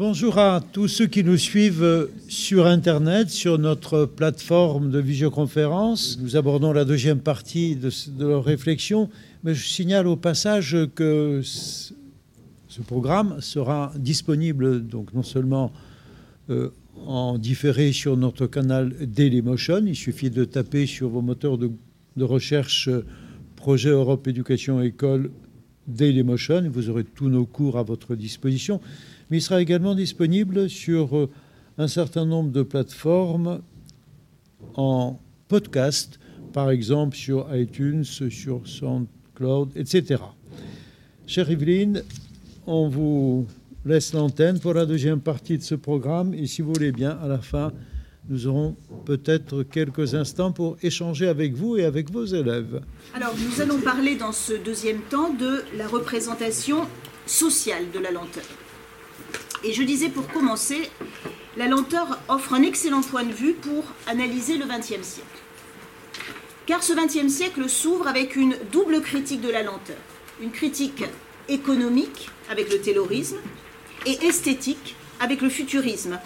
Bonjour à tous ceux qui nous suivent sur Internet, sur notre plateforme de visioconférence. Nous abordons la deuxième partie de, leur réflexion, mais je signale au passage que ce programme sera disponible donc non seulement euh, en différé sur notre canal Dailymotion, il suffit de taper sur vos moteurs de, de recherche Projet Europe Éducation École Dailymotion vous aurez tous nos cours à votre disposition mais il sera également disponible sur euh, un certain nombre de plateformes en podcast, par exemple sur iTunes, sur SoundCloud, etc. Chère Yveline, on vous laisse l'antenne pour la deuxième partie de ce programme et si vous voulez bien, à la fin, nous aurons peut-être quelques instants pour échanger avec vous et avec vos élèves. Alors, nous allons parler dans ce deuxième temps de la représentation sociale de la lenteur. Et je disais pour commencer, la lenteur offre un excellent point de vue pour analyser le XXe siècle. Car ce XXe siècle s'ouvre avec une double critique de la lenteur. Une critique économique avec le taylorisme et esthétique avec le futurisme.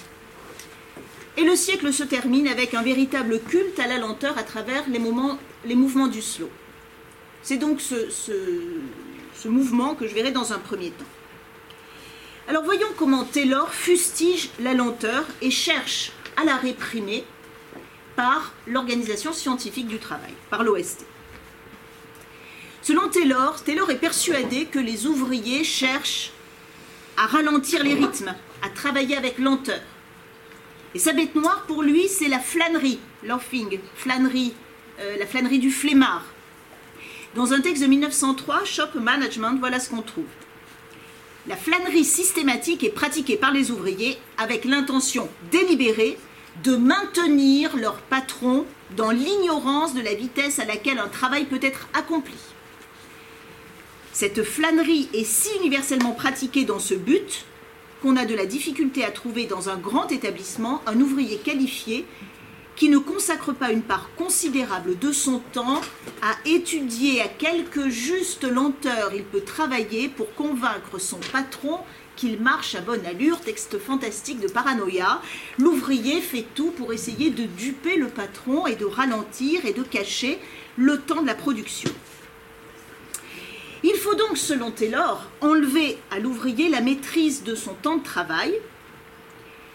Et le siècle se termine avec un véritable culte à la lenteur à travers les, mouvements du slow. C'est donc ce mouvement que je verrai dans un premier temps. Alors voyons comment Taylor fustige la lenteur et cherche à la réprimer par l'Organisation scientifique du travail, par l'OST. Selon Taylor, Taylor est persuadé que les ouvriers cherchent à ralentir les rythmes, à travailler avec lenteur. Et sa bête noire, pour lui, c'est la flânerie, loafing, flânerie, euh, la flânerie du flemmard. Dans un texte de 1903, Shop Management, voilà ce qu'on trouve. La flânerie systématique est pratiquée par les ouvriers avec l'intention délibérée de maintenir leur patron dans l'ignorance de la vitesse à laquelle un travail peut être accompli. Cette flânerie est si universellement pratiquée dans ce but qu'on a de la difficulté à trouver dans un grand établissement un ouvrier qualifié qui ne consacre pas une part considérable de son temps à étudier à quelque juste lenteur il peut travailler pour convaincre son patron qu'il marche à bonne allure, texte fantastique de paranoïa. L'ouvrier fait tout pour essayer de duper le patron et de ralentir et de cacher le temps de la production. Il faut donc, selon Taylor, enlever à l'ouvrier la maîtrise de son temps de travail,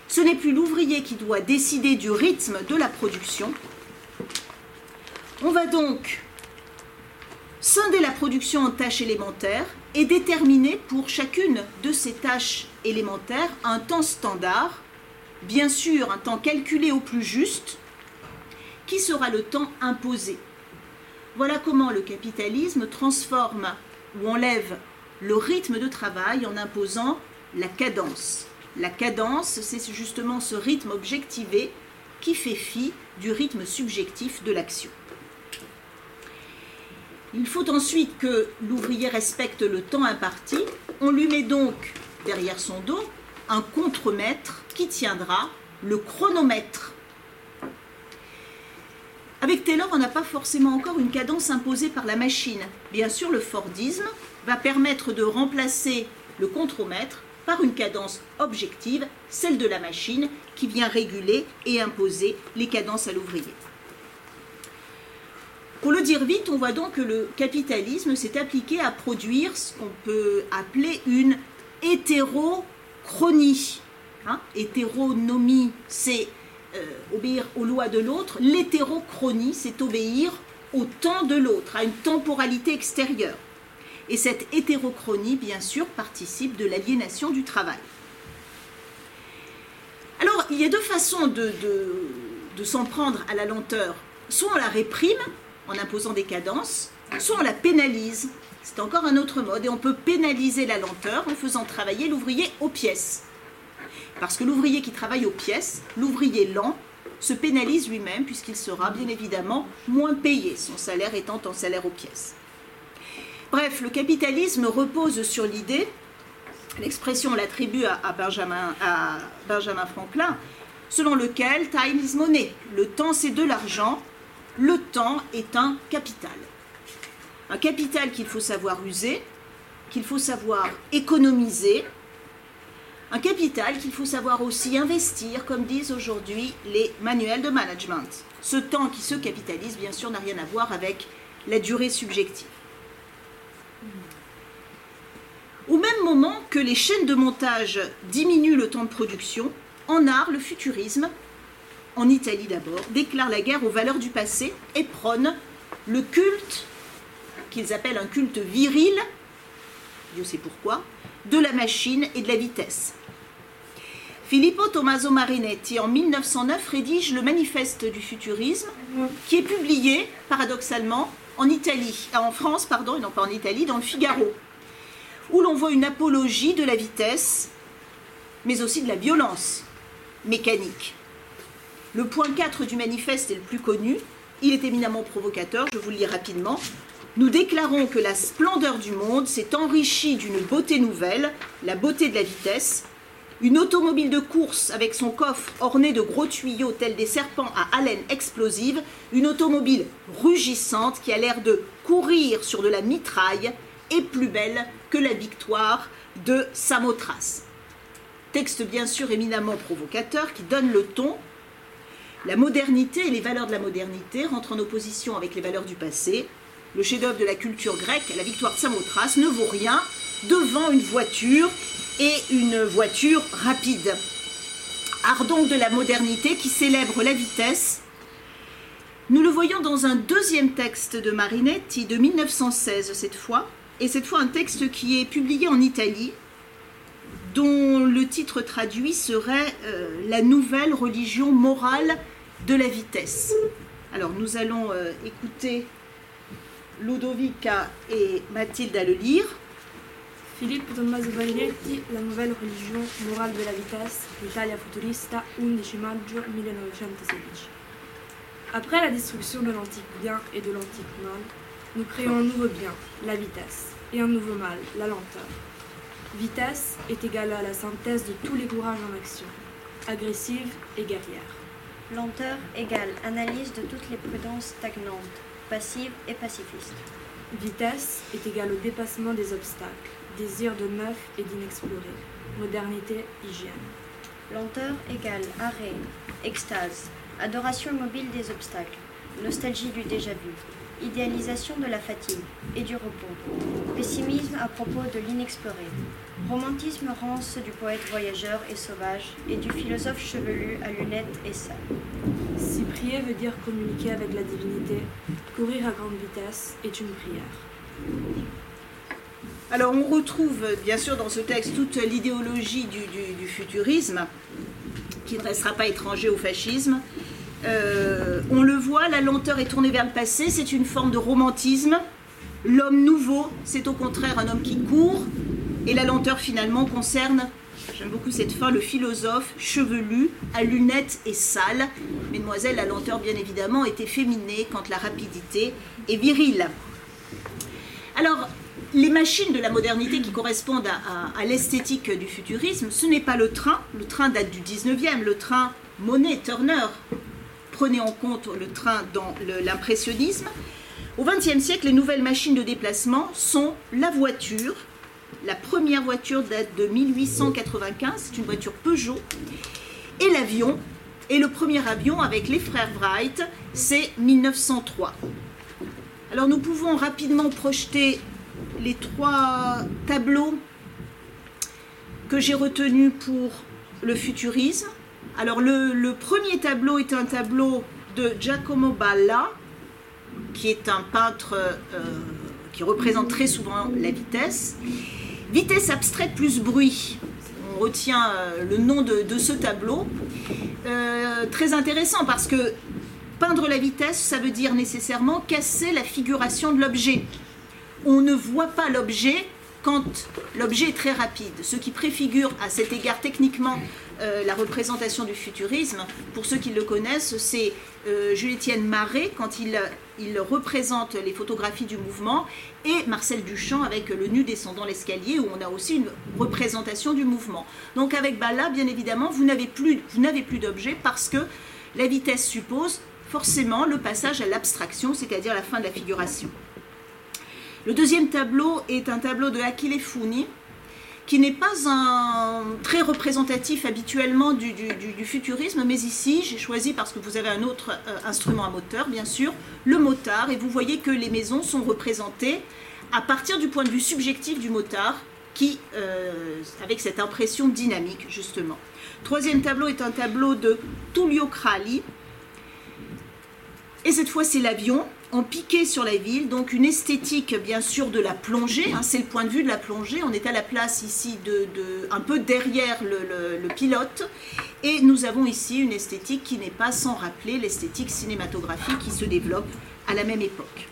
ce n'est plus l'ouvrier qui doit décider du rythme de la production. On va donc scinder la production en tâches élémentaires et déterminer pour chacune de ces tâches élémentaires un temps standard, bien sûr un temps calculé au plus juste, qui sera le temps imposé. Voilà comment le capitalisme transforme ou enlève le rythme de travail en imposant la cadence. La cadence, c'est justement ce rythme objectivé qui fait fi du rythme subjectif de l'action. Il faut ensuite que l'ouvrier respecte le temps imparti. On lui met donc derrière son dos un contremaître qui tiendra le chronomètre. Avec Taylor, on n'a pas forcément encore une cadence imposée par la machine. Bien sûr, le Fordisme va permettre de remplacer le contromètre par une cadence objective, celle de la machine, qui vient réguler et imposer les cadences à l'ouvrier. Pour le dire vite, on voit donc que le capitalisme s'est appliqué à produire ce qu'on peut appeler une hétérochronie. Hein Hétéronomie, c'est euh, obéir aux lois de l'autre. L'hétérochronie, c'est obéir au temps de l'autre, à une temporalité extérieure. Et cette hétérochronie, bien sûr, participe de l'aliénation du travail. Alors, il y a deux façons de, s'en prendre à la lenteur. Soit on la réprime en imposant des cadences, soit on la pénalise. C'est encore un autre mode. Et on peut pénaliser la lenteur en faisant travailler l'ouvrier aux pièces. Parce que l'ouvrier qui travaille aux pièces, l'ouvrier lent, se pénalise lui-même puisqu'il sera bien évidemment moins payé, son salaire étant en salaire aux pièces. Bref, le capitalisme repose sur l'idée, l'expression l'attribue à, Benjamin, Benjamin Franklin, selon lequel time is money, le temps c'est de l'argent, le temps est un capital. Un capital qu'il faut savoir user, qu'il faut savoir économiser, Un capital qu'il faut savoir aussi investir, comme disent aujourd'hui les manuels de management. Ce temps qui se capitalise, bien sûr, n'a rien à voir avec la durée subjective. Au même moment que les chaînes de montage diminuent le temps de production, en art, le futurisme, en Italie d'abord, déclare la guerre aux valeurs du passé et prône le culte, qu'ils appellent un culte viril, Dieu sait pourquoi, de la machine et de la vitesse. Filippo Tommaso Marinetti, en 1909, rédige le Manifeste du futurisme, qui est publié, paradoxalement, en Italie, en France, pardon, et non pas en Italie, dans le Figaro, où l'on voit une apologie de la vitesse, mais aussi de la violence mécanique. Le point 4 du manifeste est le plus connu. Il est éminemment provocateur, je vous le lis rapidement. Nous déclarons que la splendeur du monde s'est enrichie d'une beauté nouvelle, la beauté de la vitesse. Une automobile de course avec son coffre orné de gros tuyaux tels des serpents à haleine explosive, une automobile rugissante qui a l'air de courir sur de la mitraille, est plus belle que la victoire de Samothrace. Texte bien sûr éminemment provocateur qui donne le ton. La modernité et les valeurs de la modernité rentrent en opposition avec les valeurs du passé. Le chef-d'œuvre de la culture grecque, la victoire de Samothrace, ne vaut rien devant une voiture et une voiture rapide. Art donc de la modernité qui célèbre la vitesse. Nous le voyons dans un deuxième texte de Marinetti de 1916 cette fois, et cette fois un texte qui est publié en Italie dont le titre traduit serait euh, La nouvelle religion morale de la vitesse. Alors nous allons euh, écouter Ludovica et Mathilde à le lire. Filippo Tommaso Marinetti, La nouvelle religion morale de la vitesse, l'Italia futurista, 11 maggio 1916. Après la destruction de l'antique bien et de l'antique mal, nous créons un nouveau bien, la vitesse, et un nouveau mal, la lenteur. Vitesse est égale à la synthèse de tous les courages en action, agressive et guerrière. Lenteur égale analyse de toutes les prudences stagnantes, passives et pacifistes. Vitesse est égale au dépassement des obstacles, désir de neuf et d'inexploré, modernité, hygiène. Lenteur égale arrêt, extase, adoration immobile des obstacles, nostalgie du déjà-vu, idéalisation de la fatigue et du repos, pessimisme à propos de l'inexploré, romantisme rance du poète voyageur et sauvage et du philosophe chevelu à lunettes et sales. Si prier veut dire communiquer avec la divinité, courir à grande vitesse est une prière. Alors on retrouve bien sûr dans ce texte toute l'idéologie du, du- du futurisme, qui ne restera pas étranger au fascisme. Euh, on le voit, la lenteur est tournée vers le passé, c'est une forme de romantisme. L'homme nouveau, c'est au contraire un homme qui court. Et la lenteur finalement concerne, j'aime beaucoup cette fin, le philosophe chevelu, à lunettes et sale. Mesdemoiselles, la lenteur bien évidemment est efféminée quand la rapidité est virile. Alors, les machines de la modernité qui correspondent à, l'esthétique du futurisme, ce n'est pas le train. Le train date du 19e, le train Monet, Turner. Prenez en compte le train dans l'impressionnisme. Au XXe siècle, les nouvelles machines de déplacement sont la voiture. La première voiture date de 1895, c'est une voiture Peugeot. Et l'avion. Et le premier avion avec les frères Wright, c'est 1903. Alors nous pouvons rapidement projeter les trois tableaux que j'ai retenus pour le futurisme. Alors le, premier tableau est un tableau de Giacomo Balla, qui est un peintre euh, qui représente très souvent la vitesse. Vitesse abstraite plus bruit. On retient euh, le nom de, de ce tableau. Euh, très intéressant parce que peindre la vitesse, ça veut dire nécessairement casser la figuration de l'objet. On ne voit pas l'objet quand l'objet est très rapide. Ce qui préfigure à cet égard techniquement euh, la représentation du futurisme, pour ceux qui le connaissent, c'est euh, Jules-Étienne Marais quand il, représente les photographies du mouvement et Marcel Duchamp avec le nu descendant l'escalier où on a aussi une représentation du mouvement. Donc avec Balla, bien évidemment, vous n'avez plus, vous plus d'objet parce que la vitesse suppose forcément le passage à l'abstraction, c'est-à-dire la fin de la figuration. Le deuxième tableau est un tableau de Achille Founi, qui n'est pas un très représentatif habituellement du, futurisme, mais ici j'ai choisi parce que vous avez un autre euh, instrument à moteur, bien sûr, le motard, et vous voyez que les maisons sont représentées à partir du point de vue subjectif du motard, qui, euh, avec cette impression dynamique justement. Troisième tableau est un tableau de Tullio Crali, et cette fois c'est l'avion en piqué sur la ville, donc une esthétique bien sûr de la plongée, hein, c'est le point de vue de la plongée, on est à la place ici de, un peu derrière le, pilote, et nous avons ici une esthétique qui n'est pas sans rappeler l'esthétique cinématographique qui se développe à la même époque.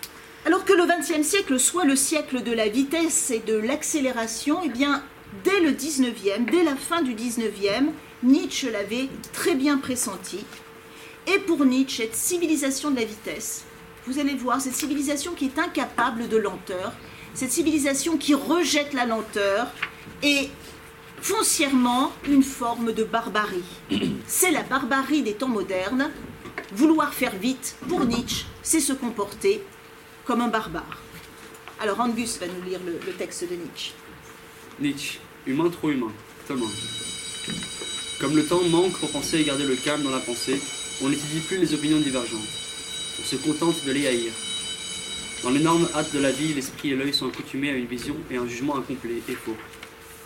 Alors que le XXe siècle soit le siècle de la vitesse et de l'accélération, eh bien, dès le XIXe, dès la fin du XIXe, Nietzsche l'avait très bien pressenti. Et pour Nietzsche, cette civilisation de la vitesse, vous allez voir, cette civilisation qui est incapable de lenteur, cette civilisation qui rejette la lenteur est foncièrement une forme de barbarie. C'est la barbarie des temps modernes. Vouloir faire vite, pour Nietzsche, c'est se comporter comme un barbare. Alors Angus va nous lire le, texte de Nietzsche. Nietzsche, humain trop humain, Thomas. Comme le temps manque pour penser et garder le calme dans la pensée, on n'étudie plus les opinions divergentes. On se contente de les haïr. Dans l'énorme hâte de la vie, l'esprit et l'œil sont accoutumés à une vision et un jugement incomplet et faux.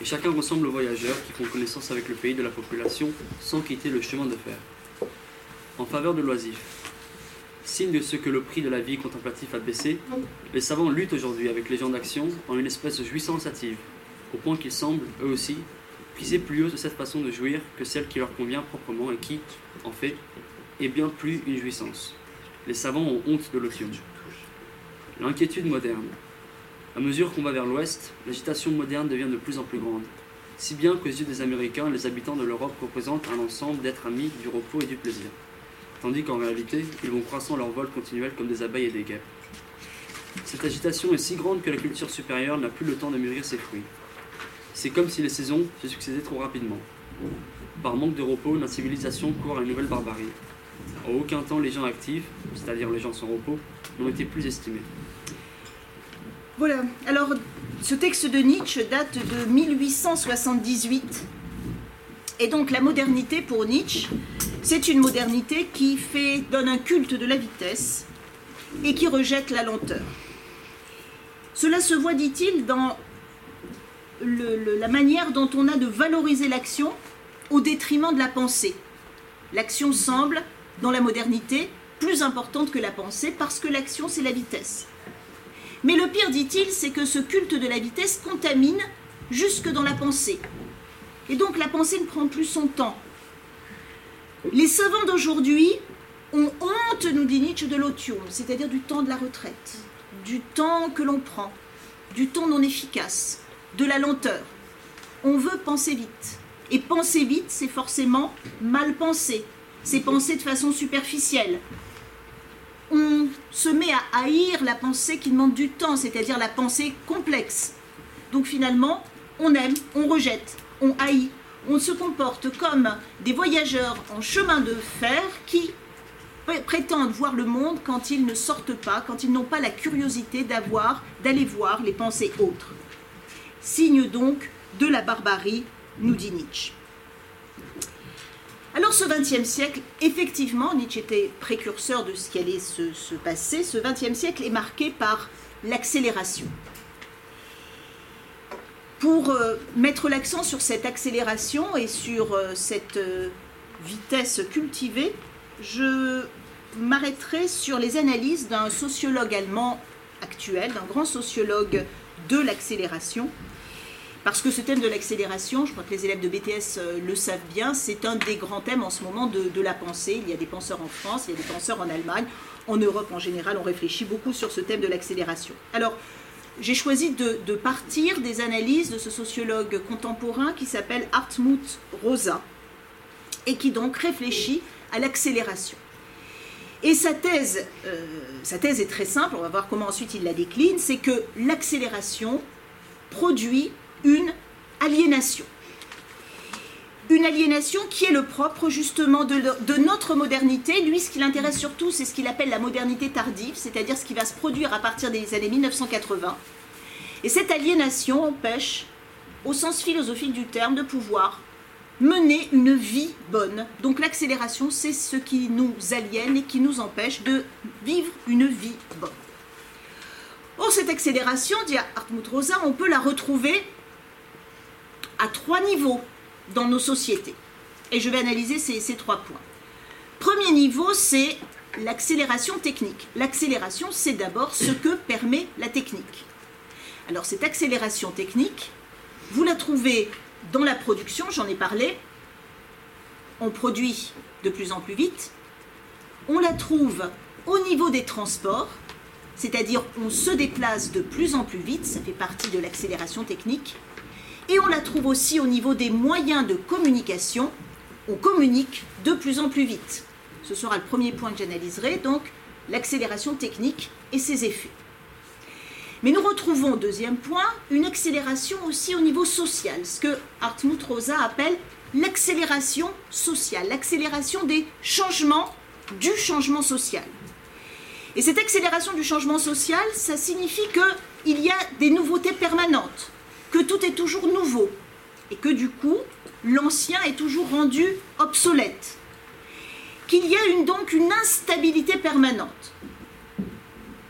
Et chacun ressemble aux voyageurs qui font connaissance avec le pays de la population sans quitter le chemin de fer. En faveur de l'oisif. Signe de ce que le prix de la vie contemplative a baissé, les savants luttent aujourd'hui avec les gens d'action en une espèce de jouissance hâtive, au point qu'ils semblent, eux aussi, priser plus haut de cette façon de jouir que celle qui leur convient proprement et qui, en fait, est bien plus une jouissance. Les savants ont honte de l'opium. L'inquiétude moderne. À mesure qu'on va vers l'ouest, l'agitation moderne devient de plus en plus grande, si bien qu'aux yeux des Américains, les habitants de l'Europe représentent un ensemble d'êtres amis du repos et du plaisir, tandis qu'en réalité, ils vont croissant leur vol continuel comme des abeilles et des guêpes. Cette agitation est si grande que la culture supérieure n'a plus le temps de mûrir ses fruits. C'est comme si les saisons se succédaient trop rapidement. Par manque de repos, la civilisation court à une nouvelle barbarie. En aucun temps, les gens actifs, c'est-à-dire les gens sans repos, n'ont été plus estimés. Voilà. Alors, ce texte de Nietzsche date de 1878. Et donc, la modernité pour Nietzsche, c'est une modernité qui fait, donne un culte de la vitesse et qui rejette la lenteur. Cela se voit, dit-il, dans la manière dont on a de valoriser l'action au détriment de la pensée. L'action semble, dans la modernité, plus importante que la pensée parce que l'action, c'est la vitesse. Mais le pire, dit-il, c'est que ce culte de la vitesse contamine jusque dans la pensée. Et donc la pensée ne prend plus son temps. Les savants d'aujourd'hui ont honte, nous dit Nietzsche, de l'otium, c'est-à-dire du temps de la retraite, du temps que l'on prend, du temps non efficace, de la lenteur. On veut penser vite. Et penser vite, c'est forcément mal penser. C'est penser de façon superficielle. On se met à haïr la pensée qui demande du temps, c'est-à-dire la pensée complexe. Donc finalement, on aime, on rejette, on haït. On se comporte comme des voyageurs en chemin de fer qui prétendent voir le monde quand ils ne sortent pas, quand ils n'ont pas la curiosité d'avoir, d'aller voir les pensées autres. Signe donc de la barbarie, nous dit Nietzsche. Alors ce XXe siècle, effectivement, Nietzsche était précurseur de ce qui allait se, passer. Ce XXe siècle est marqué par l'accélération. Pour euh, mettre l'accent sur cette accélération et sur euh, cette euh, vitesse cultivée, je m'arrêterai sur les analyses d'un sociologue allemand actuel, d'un grand sociologue de l'accélération, parce que ce thème de l'accélération, je crois que les élèves de BTS euh, le savent bien, c'est un des grands thèmes en ce moment de, la pensée. Il y a des penseurs en France, il y a des penseurs en Allemagne, en Europe en général, on réfléchit beaucoup sur ce thème de l'accélération. Alors, j'ai choisi de, partir des analyses de ce sociologue contemporain qui s'appelle Hartmut Rosa et qui donc réfléchit à l'accélération. Et sa thèse, euh, sa thèse est très simple, on va voir comment ensuite il la décline, c'est que l'accélération produit une aliénation. Une aliénation qui est le propre justement de, notre modernité. Lui, ce qui l'intéresse surtout, c'est ce qu'il appelle la modernité tardive, c'est-à-dire ce qui va se produire à partir des années 1980. Et cette aliénation empêche au sens philosophique du terme, de pouvoir mener une vie bonne. Donc l'accélération, c'est ce qui nous aliène et qui nous empêche de vivre une vie bonne. Or, cette accélération, dit Hartmut Rosa, on peut la retrouver à trois niveaux dans nos sociétés. Et je vais analyser ces, ces trois points. Premier niveau, c'est l'accélération technique. L'accélération, c'est d'abord ce que permet la technique. Alors cette accélération technique, vous la trouvez dans la production, j'en ai parlé. On produit de plus en plus vite. On la trouve au niveau des transports, c'est-à-dire on se déplace de plus en plus vite, ça fait partie de l'accélération technique. Et on la trouve aussi au niveau des moyens de communication, on communique de plus en plus vite. Ce sera le premier point que j'analyserai, donc l'accélération technique et ses effets. Mais nous retrouvons, deuxième point, une accélération aussi au niveau social, ce que Hartmut Rosa appelle l'accélération sociale, l'accélération des changements du changement social. Et cette accélération du changement social, ça signifie qu'il y a des nouveautés permanentes, que tout est toujours nouveau, et que du coup, l'ancien est toujours rendu obsolète, qu'il y a donc une instabilité permanente.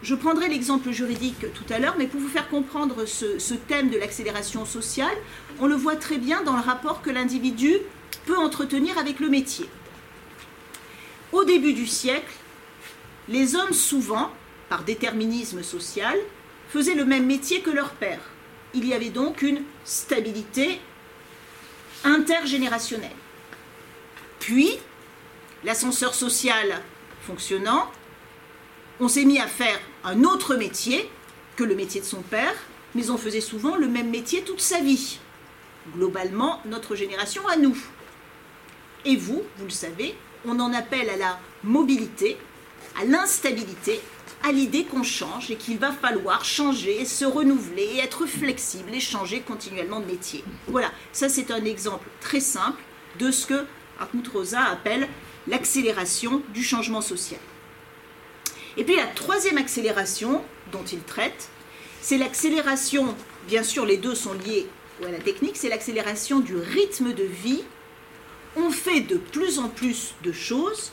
Je prendrai l'exemple juridique tout à l'heure, mais pour vous faire comprendre ce thème de l'accélération sociale, on le voit très bien dans le rapport que l'individu peut entretenir avec le métier. Au début du siècle, les hommes souvent, par déterminisme social, faisaient le même métier que leur père. Il y avait donc une stabilité intergénérationnelle. Puis, l'ascenseur social fonctionnant, on s'est mis à faire un autre métier que le métier de son père, mais on faisait souvent le même métier toute sa vie. Globalement, notre génération à nous. Et vous, vous le savez, on en appelle à la mobilité, à l'instabilité, à l'idée qu'on change et qu'il va falloir changer, se renouveler, être flexible et changer continuellement de métier. Voilà, ça c'est un exemple très simple de ce que Hartmut Rosa appelle l'accélération du changement social. Et puis la troisième accélération dont il traite, c'est l'accélération, bien sûr les deux sont liés à la technique, c'est l'accélération du rythme de vie. On fait de plus en plus de choses,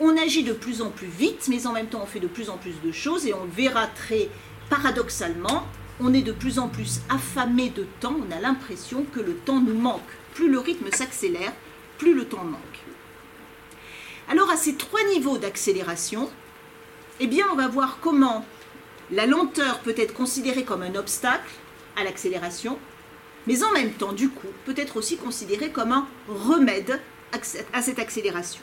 on agit de plus en plus vite, mais en même temps on fait de plus en plus de choses et on verra très paradoxalement, on est de plus en plus affamé de temps, on a l'impression que le temps nous manque. Plus le rythme s'accélère, plus le temps manque. Alors à ces trois niveaux d'accélération, eh bien on va voir comment la lenteur peut être considérée comme un obstacle à l'accélération, mais en même temps, du coup, peut être aussi considérée comme un remède à cette accélération.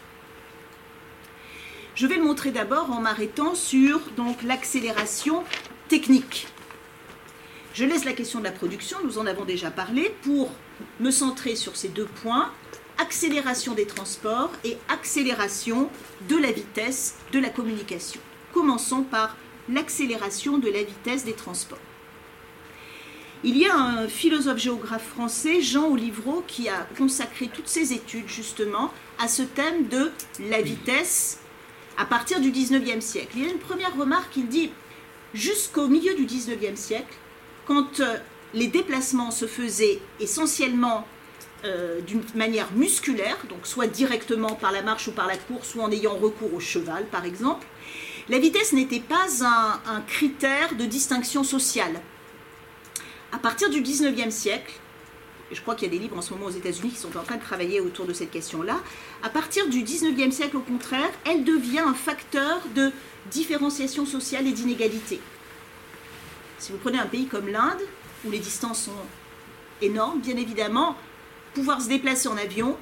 Je vais le montrer d'abord en m'arrêtant sur l'accélération technique. Je laisse la question de la production, nous en avons déjà parlé, pour me centrer sur ces deux points, accélération des transports et accélération de la vitesse de la communication. Commençons par l'accélération de la vitesse des transports. Il y a un philosophe géographe français, Jean Olivreau, qui a consacré toutes ses études justement à ce thème de la vitesse à partir du 19e siècle. Il y a une première remarque, il dit, jusqu'au milieu du 19e siècle, quand euh, les déplacements se faisaient essentiellement euh, d'une manière musculaire, donc soit directement par la marche ou par la course, ou en ayant recours au cheval par exemple, la vitesse n'était pas un, critère de distinction sociale. À partir du 19e siècle, je crois qu'il y a des livres en ce moment aux États-Unis qui sont en train de travailler autour de cette question-là, à partir du 19e siècle, au contraire, elle devient un facteur de différenciation sociale et d'inégalité. Si vous prenez un pays comme l'Inde, où les distances sont énormes, bien évidemment, pouvoir se déplacer en avion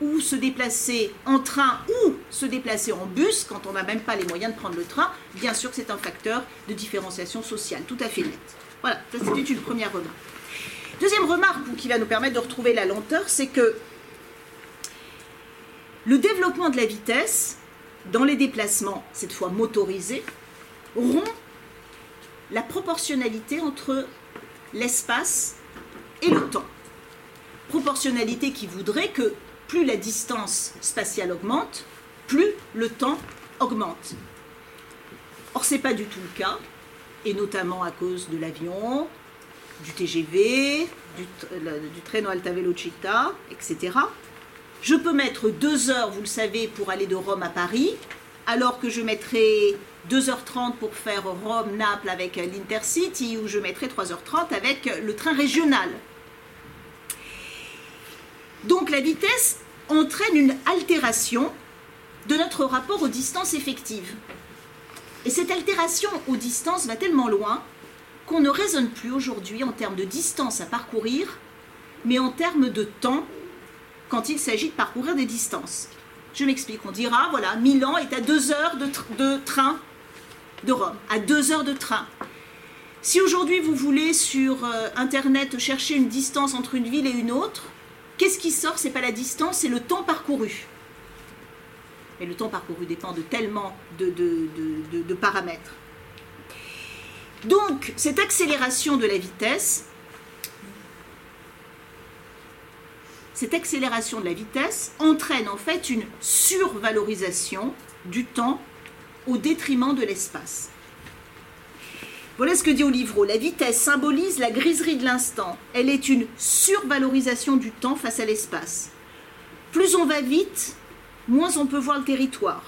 ou se déplacer en train ou se déplacer en bus quand on n'a même pas les moyens de prendre le train, bien sûr que c'est un facteur de différenciation sociale, tout à fait net. Voilà, ça c'était une première remarque. Deuxième remarque qui va nous permettre de retrouver la lenteur, c'est que le développement de la vitesse dans les déplacements, cette fois motorisés, rompt la proportionnalité entre l'espace et le temps. Proportionnalité qui voudrait que plus la distance spatiale augmente, plus le temps augmente. Or, ce n'est pas du tout le cas, et notamment à cause de l'avion, du TGV, du, train Alta Velocità, etc. Je peux mettre deux heures, vous le savez, pour aller de Rome à Paris, alors que je mettrai 2h30 pour faire Rome-Naples avec l'Intercity, ou je mettrai 3h30 avec le train régional. Donc la vitesse entraîne une altération de notre rapport aux distances effectives. Et cette altération aux distances va tellement loin qu'on ne raisonne plus aujourd'hui en termes de distance à parcourir, mais en termes de temps quand il s'agit de parcourir des distances. Je m'explique, on dira, voilà, Milan est à deux heures de, train de Rome, à deux heures de train. Si aujourd'hui vous voulez sur euh, Internet chercher une distance entre une ville et une autre, qu'est-ce qui sort? C'est pas la distance, c'est le temps parcouru. Et le temps parcouru dépend de tellement de paramètres. Donc, cette accélération de la vitesse, entraîne en fait une survalorisation du temps au détriment de l'espace. Voilà ce que dit Olivreau. La vitesse symbolise la griserie de l'instant. Elle est une survalorisation du temps face à l'espace. Plus on va vite, moins on peut voir le territoire.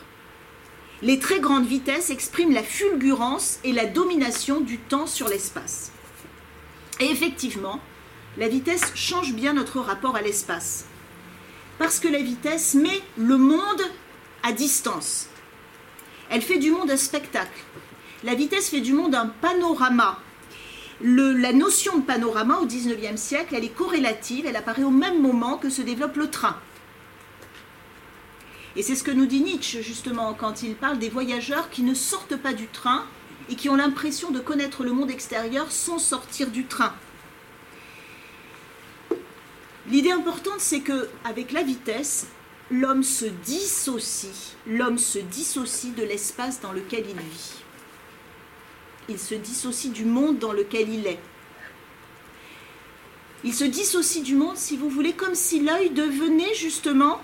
Les très grandes vitesses expriment la fulgurance et la domination du temps sur l'espace. Et effectivement, la vitesse change bien notre rapport à l'espace. Parce que la vitesse met le monde à distance. Elle fait du monde un spectacle. La vitesse fait du monde un panorama. la notion de panorama au XIXe siècle, elle est corrélative, elle apparaît au même moment que se développe le train. Et c'est ce que nous dit Nietzsche justement quand il parle des voyageurs qui ne sortent pas du train et qui ont l'impression de connaître le monde extérieur sans sortir du train. L'idée importante, c'est que avec la vitesse, l'homme se dissocie, l'homme se dissocie de l'espace dans lequel il vit. Il se dissocie du monde dans lequel il est. Il se dissocie du monde, si vous voulez, comme si l'œil devenait justement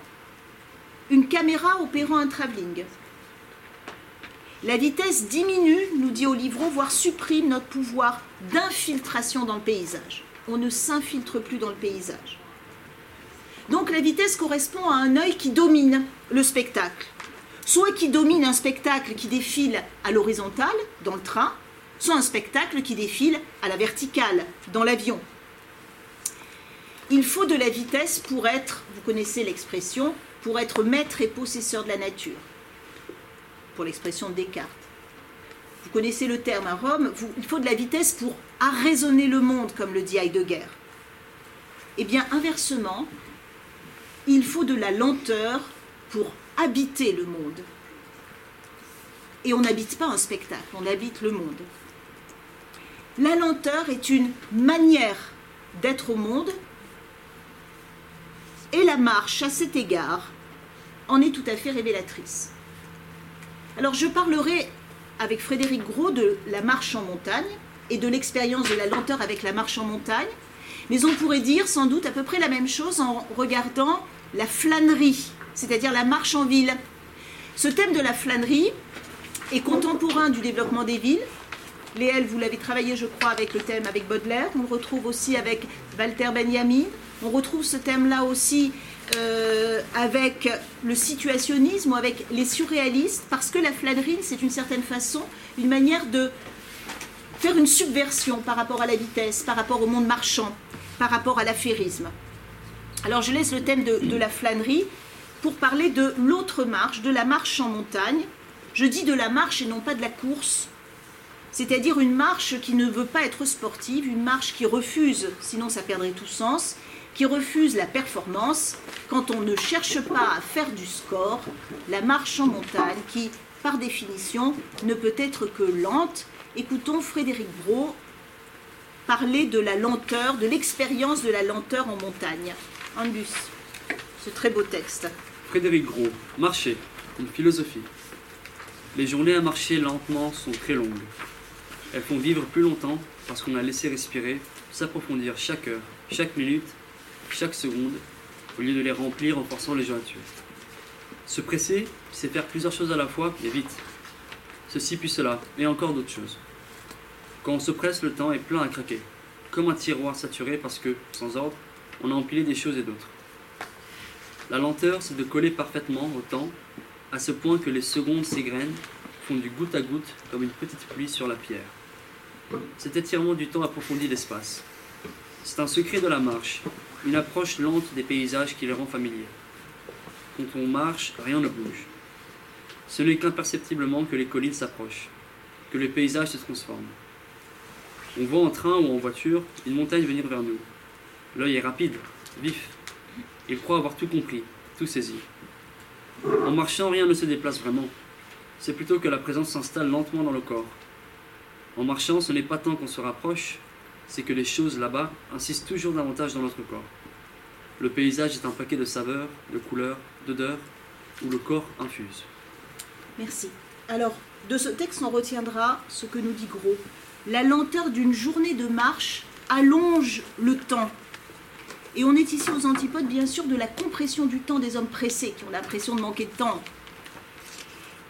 une caméra opérant un travelling. La vitesse diminue, nous dit Olivreau, voire supprime notre pouvoir d'infiltration dans le paysage. On ne s'infiltre plus dans le paysage. Donc la vitesse correspond à un œil qui domine le spectacle. Soit qui domine un spectacle qui défile à l'horizontale, dans le train, soit un spectacle qui défile à la verticale, dans l'avion. Il faut de la vitesse pour être, vous connaissez l'expression, pour être maître et possesseur de la nature, pour l'expression de Descartes. Vous connaissez le terme à Rome, il faut de la vitesse pour arraisonner le monde, comme le dit Heidegger. Eh bien, inversement, il faut de la lenteur pour habiter le monde. Et on n'habite pas un spectacle, on habite le monde. La lenteur est une manière d'être au monde et la marche, à cet égard, en est tout à fait révélatrice. Alors je parlerai avec Frédéric Gros de la marche en montagne et de l'expérience de la lenteur avec la marche en montagne, mais on pourrait dire sans doute à peu près la même chose en regardant la flânerie, c'est-à-dire la marche en ville. Ce thème de la flânerie est contemporain du développement des villes. Léel, vous l'avez travaillé, je crois, avec le thème avec Baudelaire. On le retrouve aussi avec Walter Benjamin. On retrouve ce thème-là aussi euh, avec le situationnisme ou avec les surréalistes, parce que la flânerie, c'est une certaine façon une manière de faire une subversion par rapport à la vitesse, par rapport au monde marchand, par rapport à l'affairisme. Alors je laisse le thème de, la flânerie pour parler de l'autre marche, de la marche en montagne. Je dis de la marche et non pas de la course, c'est-à-dire une marche qui ne veut pas être sportive, une marche qui refuse, sinon ça perdrait tout sens, qui refuse la performance quand on ne cherche pas à faire du score, la marche en montagne qui, par définition, ne peut être que lente. Écoutons Frédéric Brault parler de la lenteur, de l'expérience de la lenteur en montagne. Angus, ce très beau texte. Frédéric Gros, marcher, une philosophie. Les journées à marcher lentement sont très longues. Elles font vivre plus longtemps parce qu'on a laissé respirer, s'approfondir chaque heure, chaque minute, chaque seconde, au lieu de les remplir en forçant les jointures. Se presser, c'est faire plusieurs choses à la fois et vite. Ceci puis cela, et encore d'autres choses. Quand on se presse, le temps est plein à craquer. comme un tiroir saturé parce que, sans ordre, on a empilé des choses et d'autres. La lenteur, c'est de coller parfaitement au temps, à ce point que les secondes s'égrènent, font du goutte à goutte comme une petite pluie sur la pierre. Cet étirement du temps approfondit l'espace. C'est un secret de la marche, une approche lente des paysages qui les rend familiers. Quand on marche, rien ne bouge. Ce n'est qu'imperceptiblement que les collines s'approchent, que le paysage se transforme. On voit en train ou en voiture une montagne venir vers nous. L'œil est rapide, vif. Il croit avoir tout compris, tout saisi. En marchant, rien ne se déplace vraiment. C'est plutôt que la présence s'installe lentement dans le corps. En marchant, ce n'est pas tant qu'on se rapproche, c'est que les choses là-bas insistent toujours davantage dans notre corps. Le paysage est un paquet de saveurs, de couleurs, d'odeurs, où le corps infuse. Merci. Alors, de ce texte, on retiendra ce que nous dit Gros. La lenteur d'une journée de marche allonge le temps. Et on est ici aux antipodes, bien sûr, de la compression du temps des hommes pressés, qui ont l'impression de manquer de temps.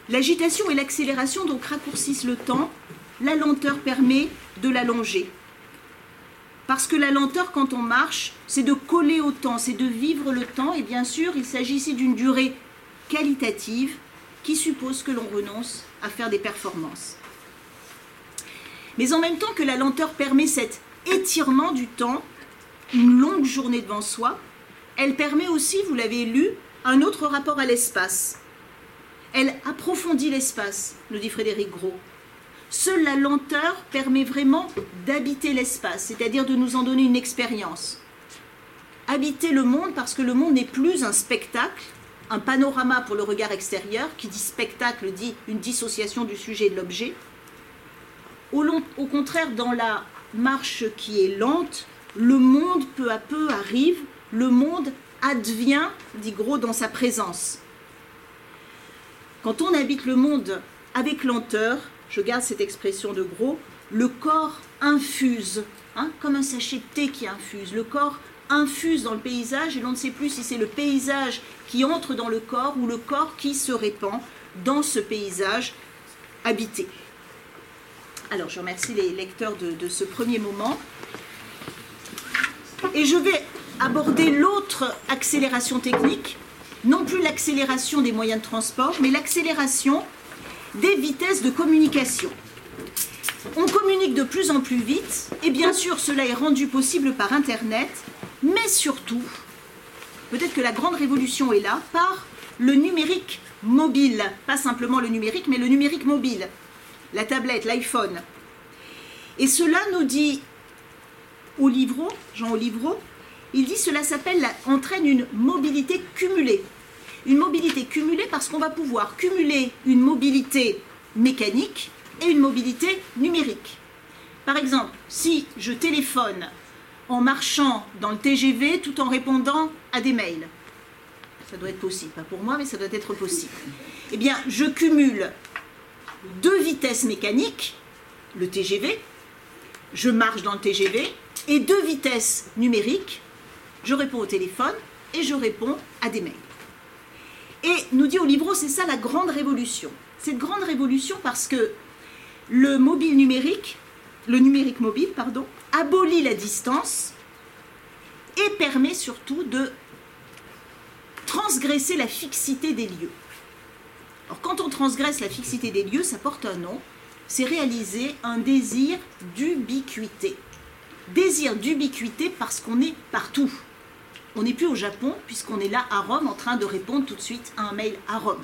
L'agitation et l'accélération donc raccourcissent le temps. La lenteur permet de l'allonger. Parce que la lenteur, quand on marche, c'est de coller au temps, c'est de vivre le temps. Et bien sûr, il s'agit ici d'une durée qualitative qui suppose que l'on renonce à faire des performances. Mais en même temps que la lenteur permet cet étirement du temps, une longue journée devant soi, elle permet aussi, vous l'avez lu, un autre rapport à l'espace. Elle approfondit l'espace, nous dit Frédéric Gros. Seule la lenteur permet vraiment d'habiter l'espace, c'est-à-dire de nous en donner une expérience. Habiter le monde parce que le monde n'est plus un spectacle, un panorama pour le regard extérieur, qui dit spectacle dit une dissociation du sujet et de l'objet. Au, au, contraire, dans la marche qui est lente, le monde peu à peu arrive, le monde advient, dit Gros, dans sa présence. Quand on habite le monde avec lenteur, je garde cette expression de Gros, le corps infuse, hein, comme un sachet de thé qui infuse. Le corps infuse dans le paysage et l'on ne sait plus si c'est le paysage qui entre dans le corps ou le corps qui se répand dans ce paysage habité. Alors je remercie les lecteurs de, de ce premier moment. Et je vais aborder l'autre accélération technique, non plus l'accélération des moyens de transport, mais l'accélération des vitesses de communication. On communique de plus en plus vite, et bien sûr cela est rendu possible par Internet, mais surtout, peut-être que la grande révolution est là, par le numérique mobile. Pas simplement le numérique, mais le numérique mobile. La tablette, l'iPhone. Et cela nous dit Olivreau, Jean Olivreau, il dit cela s'appelle, entraîne une mobilité cumulée. Une mobilité cumulée parce qu'on va pouvoir cumuler une mobilité mécanique et une mobilité numérique. Par exemple, si je téléphone en marchant dans le TGV tout en répondant à des mails, ça doit être possible, pas pour moi, mais ça doit être possible. Eh bien, je cumule deux vitesses mécaniques, le TGV, je marche dans le TGV, et deux vitesses numériques, je réponds au téléphone et je réponds à des mails. Et nous dit Olivreau, c'est ça la grande révolution. Cette grande révolution parce que le mobile numérique, le numérique mobile, pardon, abolit la distance et permet surtout de transgresser la fixité des lieux. Alors quand on transgresse la fixité des lieux, ça porte un nom, c'est réaliser un désir d'ubiquité. Désir d'ubiquité parce qu'on est partout. On n'est plus au Japon puisqu'on est là à Rome en train de répondre tout de suite à un mail à Rome.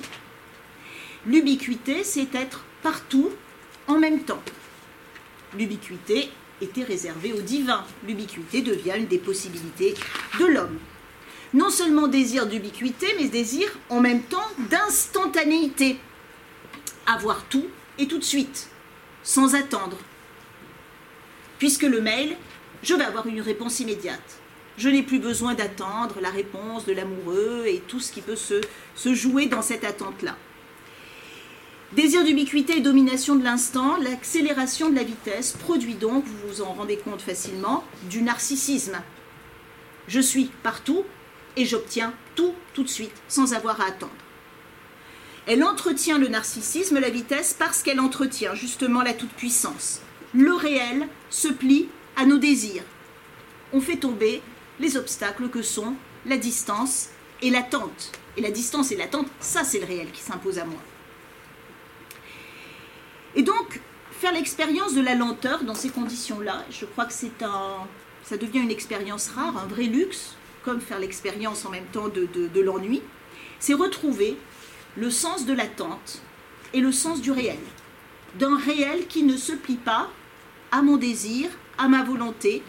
L'ubiquité, c'est être partout en même temps. L'ubiquité était réservée au divin. L'ubiquité devient une des possibilités de l'homme. Non seulement désir d'ubiquité, mais désir en même temps d'instantanéité. Avoir tout et tout de suite, sans attendre. Puisque le mail, je vais avoir une réponse immédiate. Je n'ai plus besoin d'attendre la réponse de l'amoureux et tout ce qui peut se, se jouer dans cette attente-là. Désir d'ubiquité et domination de l'instant, l'accélération de la vitesse produit donc, vous vous en rendez compte facilement, du narcissisme. Je suis partout et j'obtiens tout tout de suite sans avoir à attendre. Elle entretient le narcissisme, la vitesse, parce qu'elle entretient justement la toute-puissance. Le réel se plie à nos désirs. On fait tomber les obstacles que sont la distance et l'attente. Et la distance et l'attente, ça c'est le réel qui s'impose à moi. Et donc, faire l'expérience de la lenteur dans ces conditions-là, je crois que c'est un, ça devient une expérience rare, un vrai luxe, comme faire l'expérience en même temps de, de l'ennui, c'est retrouver le sens de l'attente et le sens du réel. D'un réel qui ne se plie pas à mon désir, à ma volonté,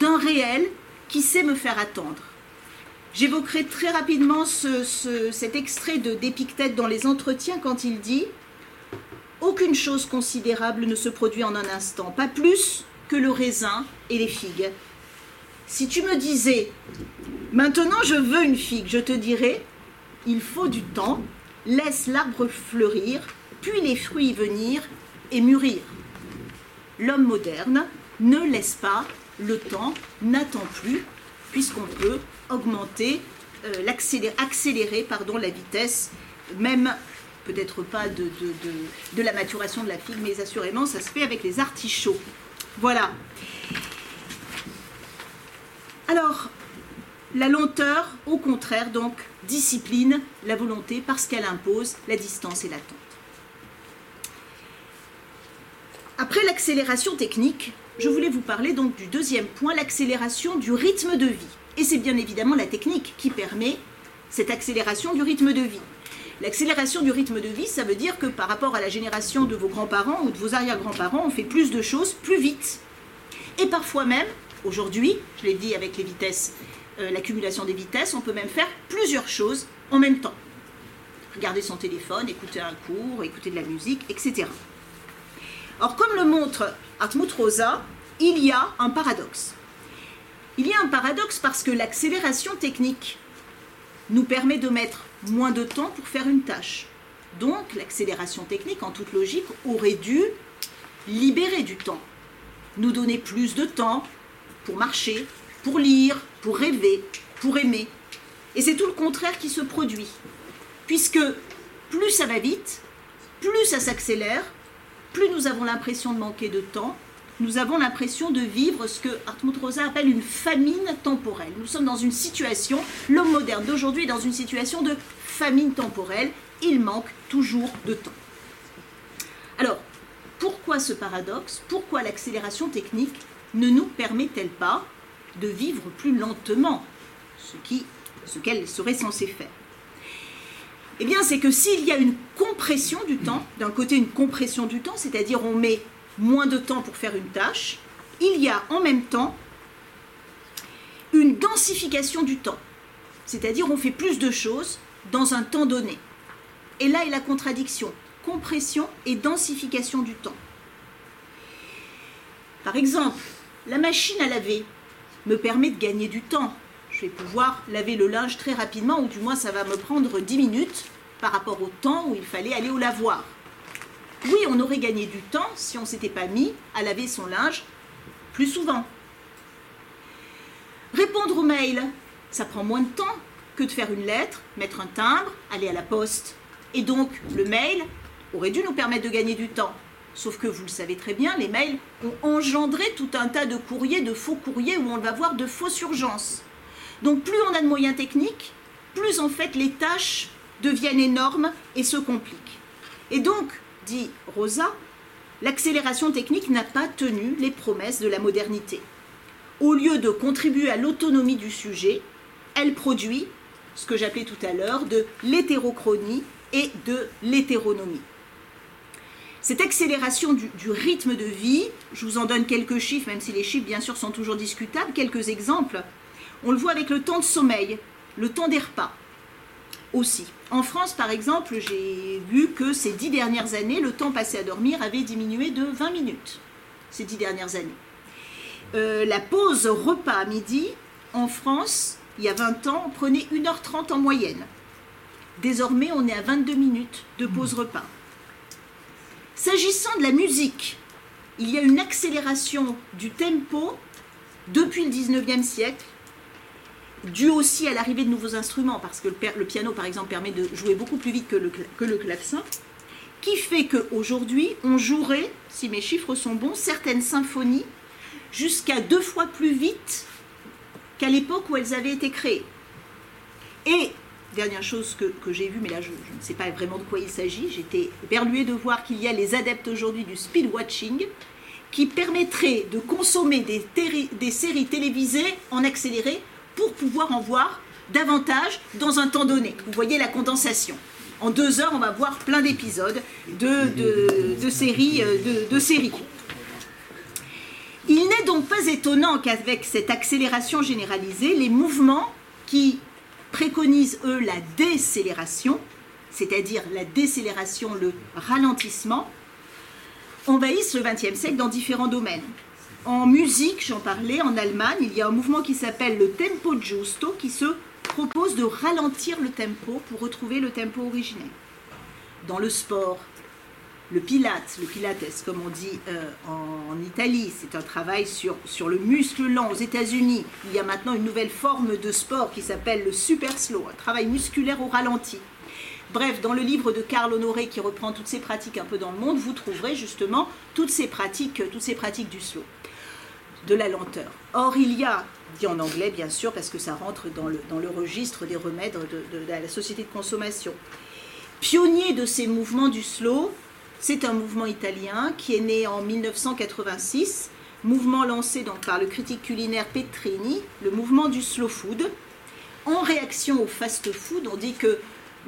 d'un réel qui sait me faire attendre? J'évoquerai très rapidement cet extrait d'Épictète dans les entretiens quand il dit Aucune chose considérable ne se produit en un instant, pas plus que le raisin et les figues. Si tu me disais Maintenant je veux une figue, je te dirais Il faut du temps, laisse l'arbre fleurir, puis les fruits venir et mûrir. L'homme moderne ne laisse pas le temps, n'attend plus, puisqu'on peut augmenter, euh, accélérer la vitesse, même peut-être pas de, de, la maturation de la figue, mais assurément ça se fait avec les artichauts. Voilà. Alors, la lenteur, au contraire, donc, discipline la volonté parce qu'elle impose la distance et l'attente. Après l'accélération technique, je voulais vous parler donc du deuxième point, l'accélération du rythme de vie. Et c'est bien évidemment la technique qui permet cette accélération du rythme de vie. L'accélération du rythme de vie, ça veut dire que par rapport à la génération de vos grands-parents ou de vos arrière-grands-parents, on fait plus de choses plus vite. Et parfois même, aujourd'hui, je l'ai dit avec les vitesses, euh, l'accumulation des vitesses, on peut même faire plusieurs choses en même temps. Regarder son téléphone, écouter un cours, écouter de la musique, etc. Or, comme le montre Hartmut Rosa, il y a un paradoxe. Il y a un paradoxe parce que l'accélération technique nous permet de mettre moins de temps pour faire une tâche. Donc l'accélération technique, en toute logique, aurait dû libérer du temps, nous donner plus de temps pour marcher, pour lire, pour rêver, pour aimer. Et c'est tout le contraire qui se produit. Puisque plus ça va vite, plus ça s'accélère, plus nous avons l'impression de manquer de temps, nous avons l'impression de vivre ce que Hartmut Rosa appelle une famine temporelle. Nous sommes dans une situation, l'homme moderne d'aujourd'hui est dans une situation de famine temporelle. Il manque toujours de temps. Alors, pourquoi ce paradoxe? Pourquoi l'accélération technique ne nous permet-elle pas de vivre plus lentement ce qu'elle serait censée faire? Eh bien, c'est que s'il y a une compression du temps, d'un côté une compression du temps, c'est-à-dire on met moins de temps pour faire une tâche, il y a en même temps une densification du temps. C'est-à-dire on fait plus de choses dans un temps donné. Et là est la contradiction, compression et densification du temps. Par exemple, la machine à laver me permet de gagner du temps. Je vais pouvoir laver le linge très rapidement, ou du moins ça va me prendre 10 minutes par rapport au temps où il fallait aller au lavoir. Oui, on aurait gagné du temps si on ne s'était pas mis à laver son linge plus souvent. Répondre aux mails, ça prend moins de temps que de faire une lettre, mettre un timbre, aller à la poste. Et donc, le mail aurait dû nous permettre de gagner du temps. Sauf que vous le savez très bien, les mails ont engendré tout un tas de courriers, de faux courriers où on va voir de fausses urgences. Donc plus on a de moyens techniques, plus en fait les tâches deviennent énormes et se compliquent. Et donc, dit Rosa, l'accélération technique n'a pas tenu les promesses de la modernité. Au lieu de contribuer à l'autonomie du sujet, elle produit ce que j'appelais tout à l'heure de l'hétérochronie et de l'hétéronomie. Cette accélération du, rythme de vie, je vous en donne quelques chiffres, même si les chiffres bien sûr sont toujours discutables, quelques exemples. On le voit avec le temps de sommeil, le temps des repas aussi. En France, par exemple, j'ai vu que ces dix dernières années, le temps passé à dormir avait diminué de 20 minutes, ces dix dernières années. Euh, la pause repas à midi, en France, il y a 20 ans, on prenait 1h30 en moyenne. Désormais, on est à 22 minutes de pause repas. S'agissant de la musique, il y a une accélération du tempo depuis le 19e siècle dû aussi à l'arrivée de nouveaux instruments, parce que le, piano, par exemple, permet de jouer beaucoup plus vite que le, que clavecin, qui fait qu'aujourd'hui, on jouerait, si mes chiffres sont bons, certaines symphonies jusqu'à deux fois plus vite qu'à l'époque où elles avaient été créées. Et, dernière chose que, j'ai vue, mais là je, ne sais pas vraiment de quoi il s'agit, j'étais éberluée de voir qu'il y a les adeptes aujourd'hui du speed watching qui permettraient de consommer des, des séries télévisées en accéléré pour pouvoir en voir davantage dans un temps donné. Vous voyez la condensation. En deux heures, on va voir plein d'épisodes de, séries, de séries. Il n'est donc pas étonnant qu'avec cette accélération généralisée, les mouvements qui préconisent, eux, la décélération, c'est-à-dire la décélération, le ralentissement, envahissent le XXe siècle dans différents domaines. En musique, j'en parlais, en Allemagne, il y a un mouvement qui s'appelle le tempo giusto qui se propose de ralentir le tempo pour retrouver le tempo originel. Dans le sport, le pilate, le pilates comme on dit euh, en, Italie, c'est un travail sur, sur le muscle lent. Aux États-Unis, il y a maintenant une nouvelle forme de sport qui s'appelle le super slow, un travail musculaire au ralenti. Bref, dans le livre de Karl Honoré qui reprend toutes ces pratiques un peu dans le monde, vous trouverez justement toutes ces pratiques, toutes ces pratiques du slow, de la lenteur. Or, il y a, dit en anglais bien sûr, parce que ça rentre dans le, dans le registre des remèdes de, la société de consommation. Pionnier de ces mouvements du slow, c'est un mouvement italien qui est né en 1986, mouvement lancé donc par le critique culinaire Petrini, le mouvement du slow food. En réaction au fast-food, on dit que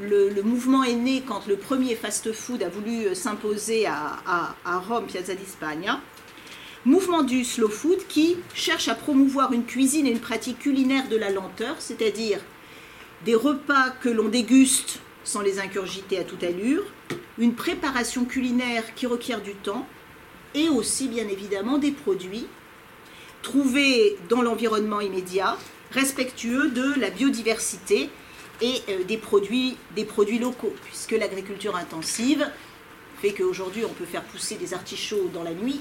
le, le, mouvement est né quand le premier fast-food a voulu s'imposer à, à, à, Rome, Piazza di Spagna. Mouvement du slow food qui cherche à promouvoir une cuisine et une pratique culinaire de la lenteur, c'est-à-dire des repas que l'on déguste sans les incurgiter à toute allure, une préparation culinaire qui requiert du temps et aussi bien évidemment des produits trouvés dans l'environnement immédiat, respectueux de la biodiversité et euh, des, produits, des produits locaux, puisque l'agriculture intensive fait qu'aujourd'hui on peut faire pousser des artichauts dans la nuit,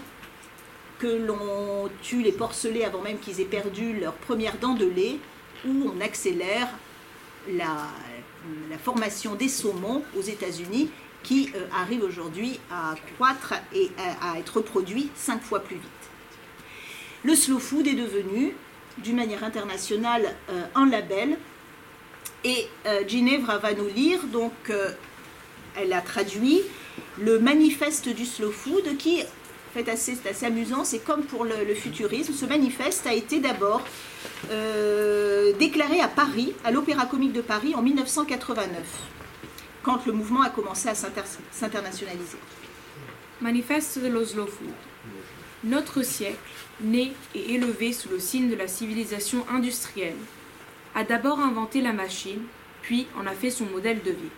que l'on tue les porcelets avant même qu'ils aient perdu leur première dent de lait, ou on accélère la, formation des saumons aux États-Unis qui euh, arrive aujourd'hui à croître et à, être produit cinq fois plus vite. Le slow food est devenu, d'une manière internationale, euh, un label. Et euh, Ginevra va nous lire, donc elle a traduit le manifeste du slow food qui, c'est assez amusant, c'est comme pour le, futurisme, ce manifeste a été d'abord euh, déclaré à Paris, à l'Opéra Comique de Paris en 1989, quand le mouvement a commencé à s'internationaliser. Manifeste de l'Oslo. Notre siècle, né et élevé sous le signe de la civilisation industrielle, a d'abord inventé la machine, puis en a fait son modèle de vie.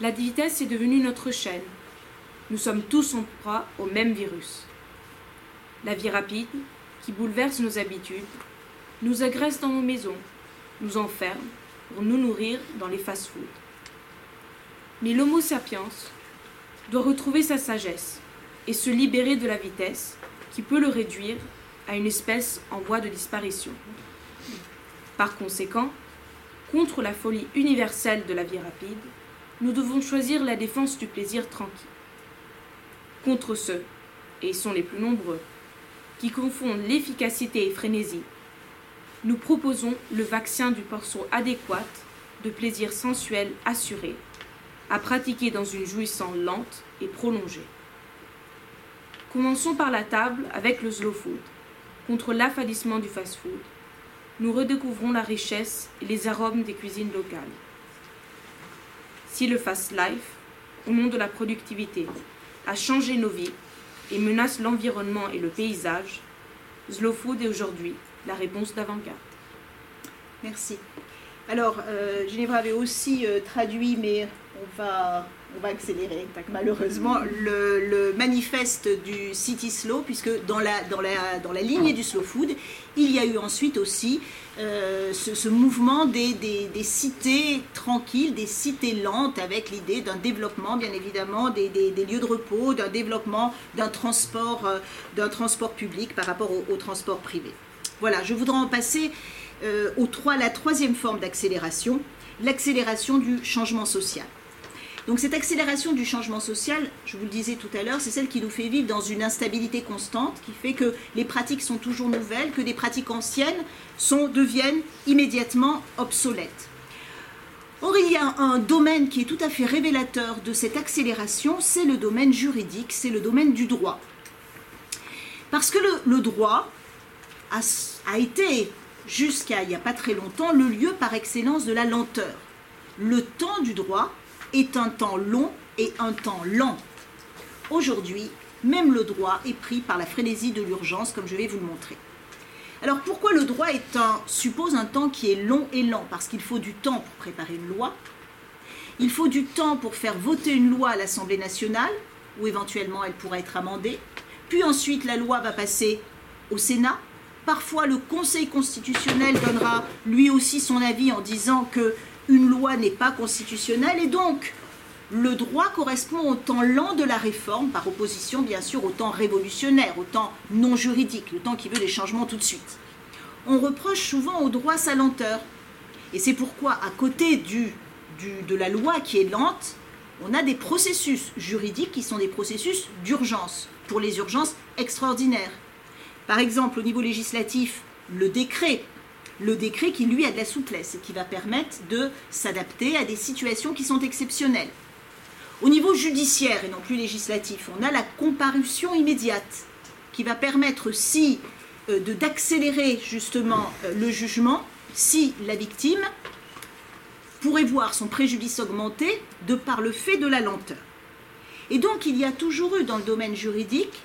La vitesse est devenue notre chaîne. Nous sommes tous en proie au même virus. La vie rapide, qui bouleverse nos habitudes, nous agresse dans nos maisons, nous enferme pour nous nourrir dans les fast-foods. Mais l'Homo sapiens doit retrouver sa sagesse et se libérer de la vitesse qui peut le réduire à une espèce en voie de disparition. Par conséquent, contre la folie universelle de la vie rapide, nous devons choisir la défense du plaisir tranquille. Contre ceux, et ils sont les plus nombreux, qui confondent l'efficacité et frénésie, nous proposons le vaccin du porceau adéquat de plaisir sensuel assuré, à pratiquer dans une jouissance lente et prolongée. Commençons par la table avec le slow food. Contre l'affadissement du fast-food, nous redécouvrons la richesse et les arômes des cuisines locales. Si le fast life, au nom de la productivité, a changé nos vies et menace l'environnement et le paysage, slow est aujourd'hui la réponse d'avant-garde. Merci. Alors, euh, Ginevra avait aussi euh, traduit, mais on va, accélérer, malheureusement, le, manifeste du City Slow, puisque dans la, dans, lignée du slow food, il y a eu ensuite aussi euh, ce, mouvement des, cités tranquilles, des cités lentes, avec l'idée d'un développement, bien évidemment, des, lieux de repos, d'un développement d'un transport, euh, public par rapport au, transport privé. Voilà, je voudrais en passer euh, 3, la troisième forme d'accélération, l'accélération du changement social. Donc cette accélération du changement social, je vous le disais tout à l'heure, c'est celle qui nous fait vivre dans une instabilité constante, qui fait que les pratiques sont toujours nouvelles, que des pratiques anciennes deviennent immédiatement obsolètes. Or, il y a un domaine qui est tout à fait révélateur de cette accélération, c'est le domaine juridique, c'est le domaine du droit. Parce que le, droit a, a été, jusqu'à il n'y a pas très longtemps, le lieu par excellence de la lenteur. Le temps du droit est un temps long et un temps lent. Aujourd'hui, même le droit est pris par la frénésie de l'urgence, comme je vais vous le montrer. Alors pourquoi le droit est un, suppose un temps qui est long et lent? Parce qu'il faut du temps pour préparer une loi, il faut du temps pour faire voter une loi à l'Assemblée nationale, où éventuellement elle pourrait être amendée, puis ensuite la loi va passer au Sénat. Parfois le Conseil constitutionnel donnera lui aussi son avis en disant que une loi n'est pas constitutionnelle et donc le droit correspond au temps lent de la réforme, par opposition bien sûr au temps révolutionnaire, au temps non juridique, le temps qui veut des changements tout de suite. On reproche souvent au droit sa lenteur. Et c'est pourquoi, à côté du, de la loi qui est lente, on a des processus juridiques qui sont des processus d'urgence, pour les urgences extraordinaires. Par exemple, au niveau législatif, le décret le décret qui lui a de la souplesse et qui va permettre de s'adapter à des situations qui sont exceptionnelles. Au niveau judiciaire et non plus législatif, on a la comparution immédiate qui va permettre si euh, d'accélérer justement euh, le jugement si la victime pourrait voir son préjudice augmenter de par le fait de la lenteur. Et donc il y a toujours eu dans le domaine juridique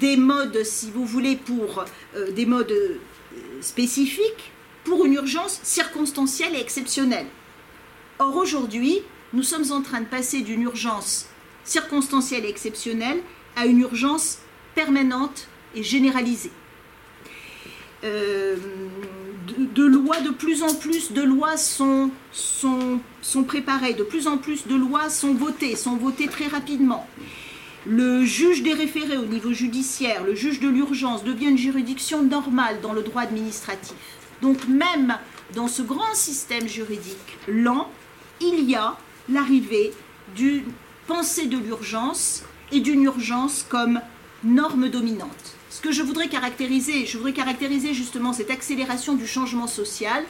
des modes, si vous voulez, pour euh, des modes spécifique pour une urgence circonstancielle et exceptionnelle. Or aujourd'hui, nous sommes en train de passer d'une urgence circonstancielle et exceptionnelle à une urgence permanente et généralisée. Euh, de, lois, de plus en plus de lois sont, sont, sont préparées, de plus en plus de lois sont votées, sont votées très rapidement. Le juge des référés au niveau judiciaire, le juge de l'urgence devient une juridiction normale dans le droit administratif. Donc même dans ce grand système juridique lent, il y a l'arrivée d'une pensée de l'urgence et d'une urgence comme norme dominante. Ce que je voudrais caractériser, je voudrais caractériser justement cette accélération du changement social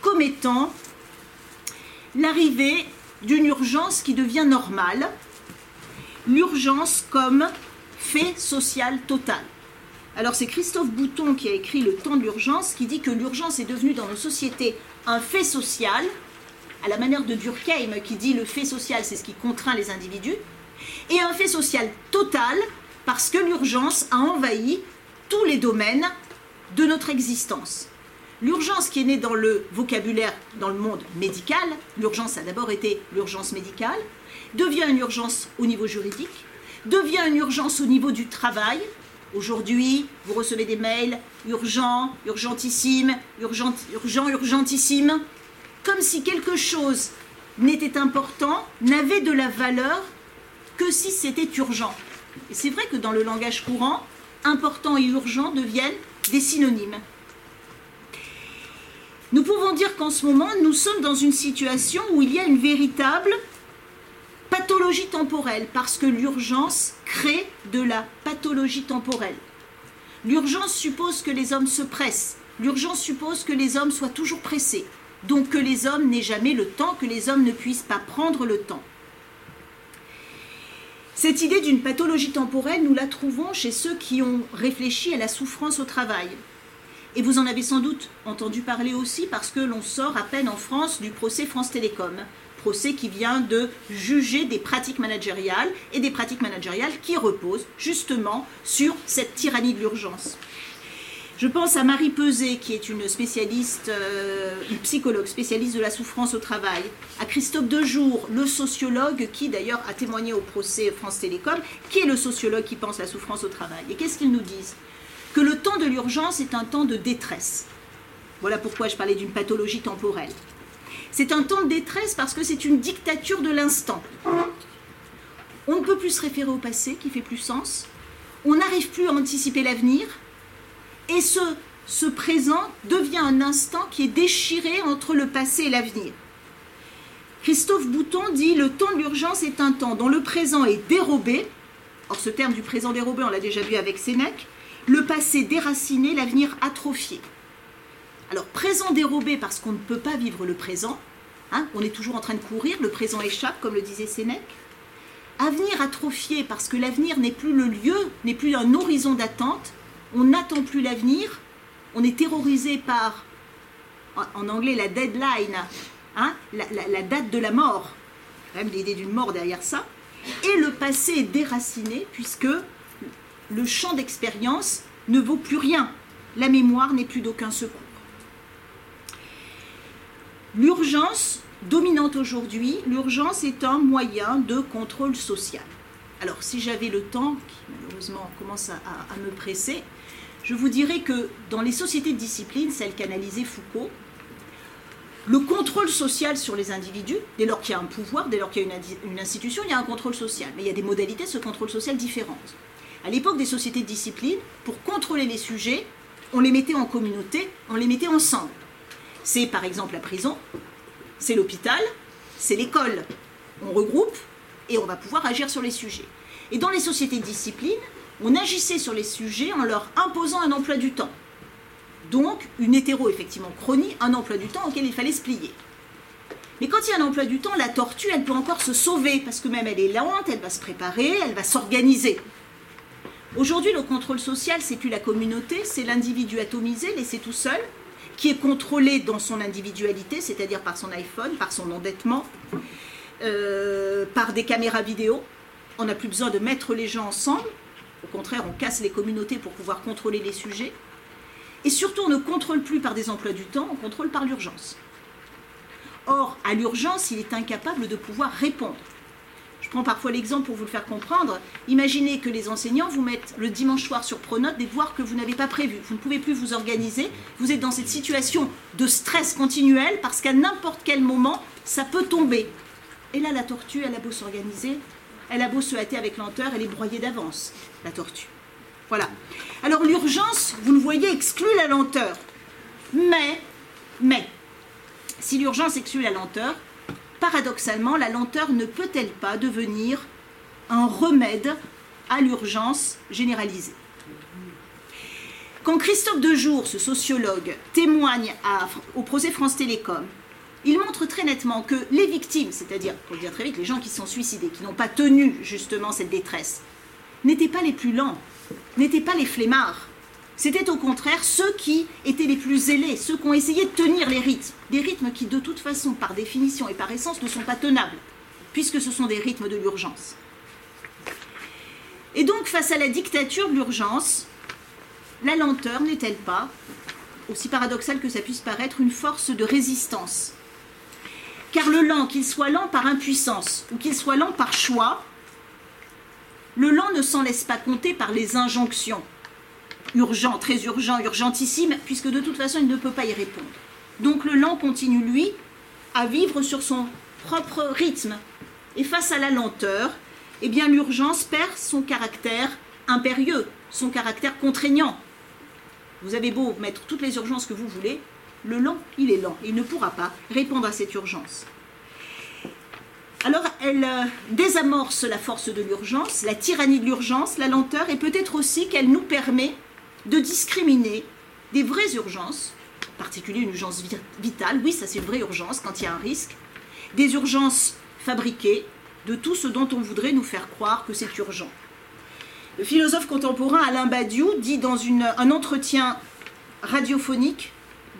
comme étant l'arrivée d'une urgence qui devient normale, l'urgence comme fait social total. Alors c'est Christophe Bouton qui a écrit Le temps de l'urgence qui dit que l'urgence est devenue dans nos sociétés un fait social, à la manière de Durkheim qui dit le fait social c'est ce qui contraint les individus, et un fait social total parce que l'urgence a envahi tous les domaines de notre existence. L'urgence qui est née dans le vocabulaire, dans le monde médical, l'urgence a d'abord été l'urgence médicale, devient une urgence au niveau juridique, devient une urgence au niveau du travail. Aujourd'hui, vous recevez des mails urgent, urgentissime, urgent, urgent, urgentissime, comme si quelque chose n'était important, n'avait de la valeur que si c'était urgent. Et c'est vrai que dans le langage courant, important et urgent deviennent des synonymes. Nous pouvons dire qu'en ce moment, nous sommes dans une situation où il y a une véritable pathologie temporelle, parce que l'urgence crée de la pathologie temporelle. L'urgence suppose que les hommes se pressent. L'urgence suppose que les hommes soient toujours pressés. Donc que les hommes n'aient jamais le temps, que les hommes ne puissent pas prendre le temps. Cette idée d'une pathologie temporelle, nous la trouvons chez ceux qui ont réfléchi à la souffrance au travail. Et vous en avez sans doute entendu parler aussi parce que l'on sort à peine en France du procès France Télécom, procès qui vient de juger des pratiques managériales et des pratiques managériales qui reposent justement sur cette tyrannie de l'urgence. Je pense à Marie Peset, qui est une spécialiste, euh, psychologue spécialiste de la souffrance au travail, à Christophe Dejour, le sociologue qui d'ailleurs a témoigné au procès France Télécom, qui est le sociologue qui pense la souffrance au travail. Et qu'est-ce qu'ils nous disent? Que le temps de l'urgence est un temps de détresse. Voilà pourquoi je parlais d'une pathologie temporelle. C'est un temps de détresse parce que c'est une dictature de l'instant. On ne peut plus se référer au passé qui fait plus sens. On n'arrive plus à anticiper l'avenir. Et ce, ce présent devient un instant qui est déchiré entre le passé et l'avenir. Christophe Bouton dit Le temps de l'urgence est un temps dont le présent est dérobé. Or, ce terme du présent dérobé, on l'a déjà vu avec Sénèque. Le passé déraciné, l'avenir atrophié. Alors, présent dérobé parce qu'on ne peut pas vivre le présent. Hein, on est toujours en train de courir, le présent échappe, comme le disait Sénèque. Avenir atrophié parce que l'avenir n'est plus le lieu, n'est plus un horizon d'attente. On n'attend plus l'avenir. On est terrorisé par, en anglais, la deadline, hein, la, date de la mort. même l'idée d'une mort derrière ça. Et le passé déraciné puisque le champ d'expérience ne vaut plus rien. La mémoire n'est plus d'aucun secours. L'urgence dominante aujourd'hui, l'urgence est un moyen de contrôle social. Alors si j'avais le temps, qui malheureusement commence à, me presser, je vous dirais que dans les sociétés de discipline, celles qu'analysait Foucault, le contrôle social sur les individus, dès lors qu'il y a un pouvoir, dès lors qu'il y a une, institution, il y a un contrôle social. Mais il y a des modalités de ce contrôle social différentes. À l'époque des sociétés de discipline, pour contrôler les sujets, on les mettait en communauté, on les mettait ensemble. C'est par exemple la prison, c'est l'hôpital, c'est l'école. On regroupe et on va pouvoir agir sur les sujets. Et dans les sociétés de discipline, on agissait sur les sujets en leur imposant un emploi du temps. Donc, une hétéro, effectivement, chronie, un emploi du temps auquel il fallait se plier. Mais quand il y a un emploi du temps, la tortue, elle peut encore se sauver, parce que même elle est lente, elle va se préparer, elle va s'organiser. Aujourd'hui, le contrôle social, c'est plus la communauté, c'est l'individu atomisé, laissé tout seul, qui est contrôlé dans son individualité, c'est-à-dire par son iPhone, par son endettement, euh, par des caméras vidéo. On n'a plus besoin de mettre les gens ensemble. Au contraire, on casse les communautés pour pouvoir contrôler les sujets. Et surtout, on ne contrôle plus par des emplois du temps, on contrôle par l'urgence. Or, à l'urgence, il est incapable de pouvoir répondre. Prends parfois l'exemple pour vous le faire comprendre. Imaginez que les enseignants vous mettent le dimanche soir sur Pronote des devoirs que vous n'avez pas prévus. Vous ne pouvez plus vous organiser. Vous êtes dans cette situation de stress continuel parce qu'à n'importe quel moment, ça peut tomber. Et là, la tortue, elle a beau s'organiser, elle a beau se hâter avec lenteur, elle est broyée d'avance, la tortue. Voilà. Alors l'urgence, vous le voyez, exclut la lenteur. Mais, mais, si l'urgence exclut la lenteur, paradoxalement, la lenteur ne peut-elle pas devenir un remède à l'urgence généralisée? Quand Christophe Dejour, ce sociologue, témoigne au procès France Télécom, il montre très nettement que les victimes, c'est-à-dire, pour dire très vite, les gens qui sont suicidés, qui n'ont pas tenu justement cette détresse, n'étaient pas les plus lents, n'étaient pas les flemmards, c'était au contraire ceux qui étaient les plus zélés, ceux qui ont essayé de tenir les rythmes. Des rythmes qui, de toute façon, par définition et par essence, ne sont pas tenables, puisque ce sont des rythmes de l'urgence. Et donc, face à la dictature de l'urgence, la lenteur n'est-elle pas, aussi paradoxale que ça puisse paraître, une force de résistance? Car le lent, qu'il soit lent par impuissance ou qu'il soit lent par choix, le lent ne s'en laisse pas compter par les injonctions urgent, très urgent, urgentissime, puisque de toute façon, il ne peut pas y répondre. Donc le lent continue, lui, à vivre sur son propre rythme. Et face à la lenteur, eh bien l'urgence perd son caractère impérieux, son caractère contraignant. Vous avez beau mettre toutes les urgences que vous voulez, le lent, il est lent. Il ne pourra pas répondre à cette urgence. Alors, elle euh, désamorce la force de l'urgence, la tyrannie de l'urgence, la lenteur, et peut-être aussi qu'elle nous permet de discriminer des vraies urgences, en particulier une urgence vitale, oui, ça c'est une vraie urgence quand il y a un risque, des urgences fabriquées, de tout ce dont on voudrait nous faire croire que c'est urgent. Le philosophe contemporain Alain Badiou dit dans un entretien radiophonique,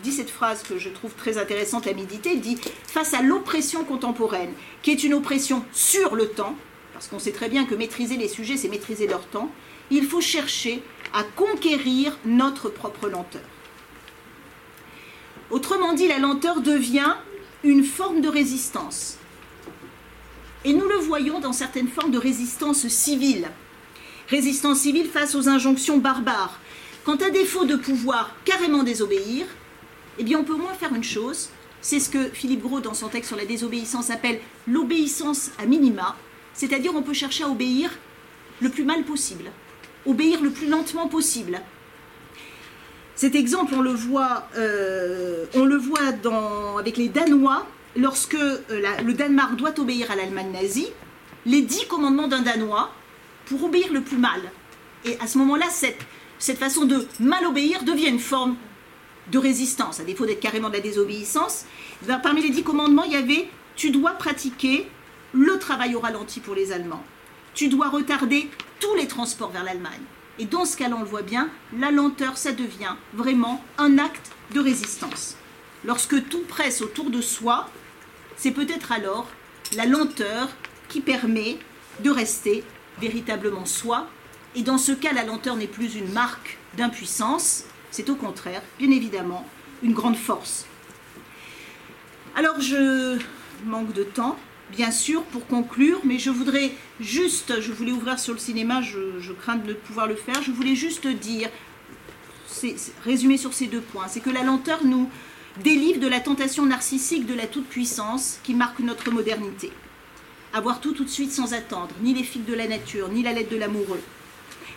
dit cette phrase que je trouve très intéressante à méditer, il dit face à l'oppression contemporaine, qui est une oppression sur le temps, parce qu'on sait très bien que maîtriser les sujets, c'est maîtriser leur temps, il faut chercher à conquérir notre propre lenteur. Autrement dit, la lenteur devient une forme de résistance. Et nous le voyons dans certaines formes de résistance civile. Résistance civile face aux injonctions barbares. Quand à défaut de pouvoir carrément désobéir, eh bien on peut au moins faire une chose, c'est ce que Philippe Gros dans son texte sur la désobéissance appelle l'obéissance à minima, c'est-à-dire on peut chercher à obéir le plus mal possible obéir le plus lentement possible. Cet exemple, on le voit, euh, on le voit avec les Danois lorsque euh, le Danemark doit obéir à l'Allemagne nazie, les dix commandements d'un Danois pour obéir le plus mal. Et à ce moment-là, cette, cette façon de mal obéir devient une forme de résistance, à défaut d'être carrément de la désobéissance. Ben, Parmi les dix commandements, il y avait tu dois pratiquer le travail au ralenti pour les Allemands. Tu dois retarder tous les transports vers l'Allemagne. Et dans ce cas-là, on le voit bien, la lenteur, ça devient vraiment un acte de résistance. Lorsque tout presse autour de soi, c'est peut-être alors la lenteur qui permet de rester véritablement soi. Et dans ce cas, la lenteur n'est plus une marque d'impuissance, c'est au contraire, bien évidemment, une grande force. Alors je manque de temps, bien sûr, pour conclure, mais je voudrais juste, je voulais ouvrir sur le cinéma, je, crains de ne pouvoir le faire, je voulais juste dire, c'est- c'est- résumer sur ces deux points, c'est que la lenteur nous délivre de la tentation narcissique de la toute-puissance qui marque notre modernité. Avoir tout tout de suite sans attendre, ni les figues de la nature, ni la lettre de l'amoureux.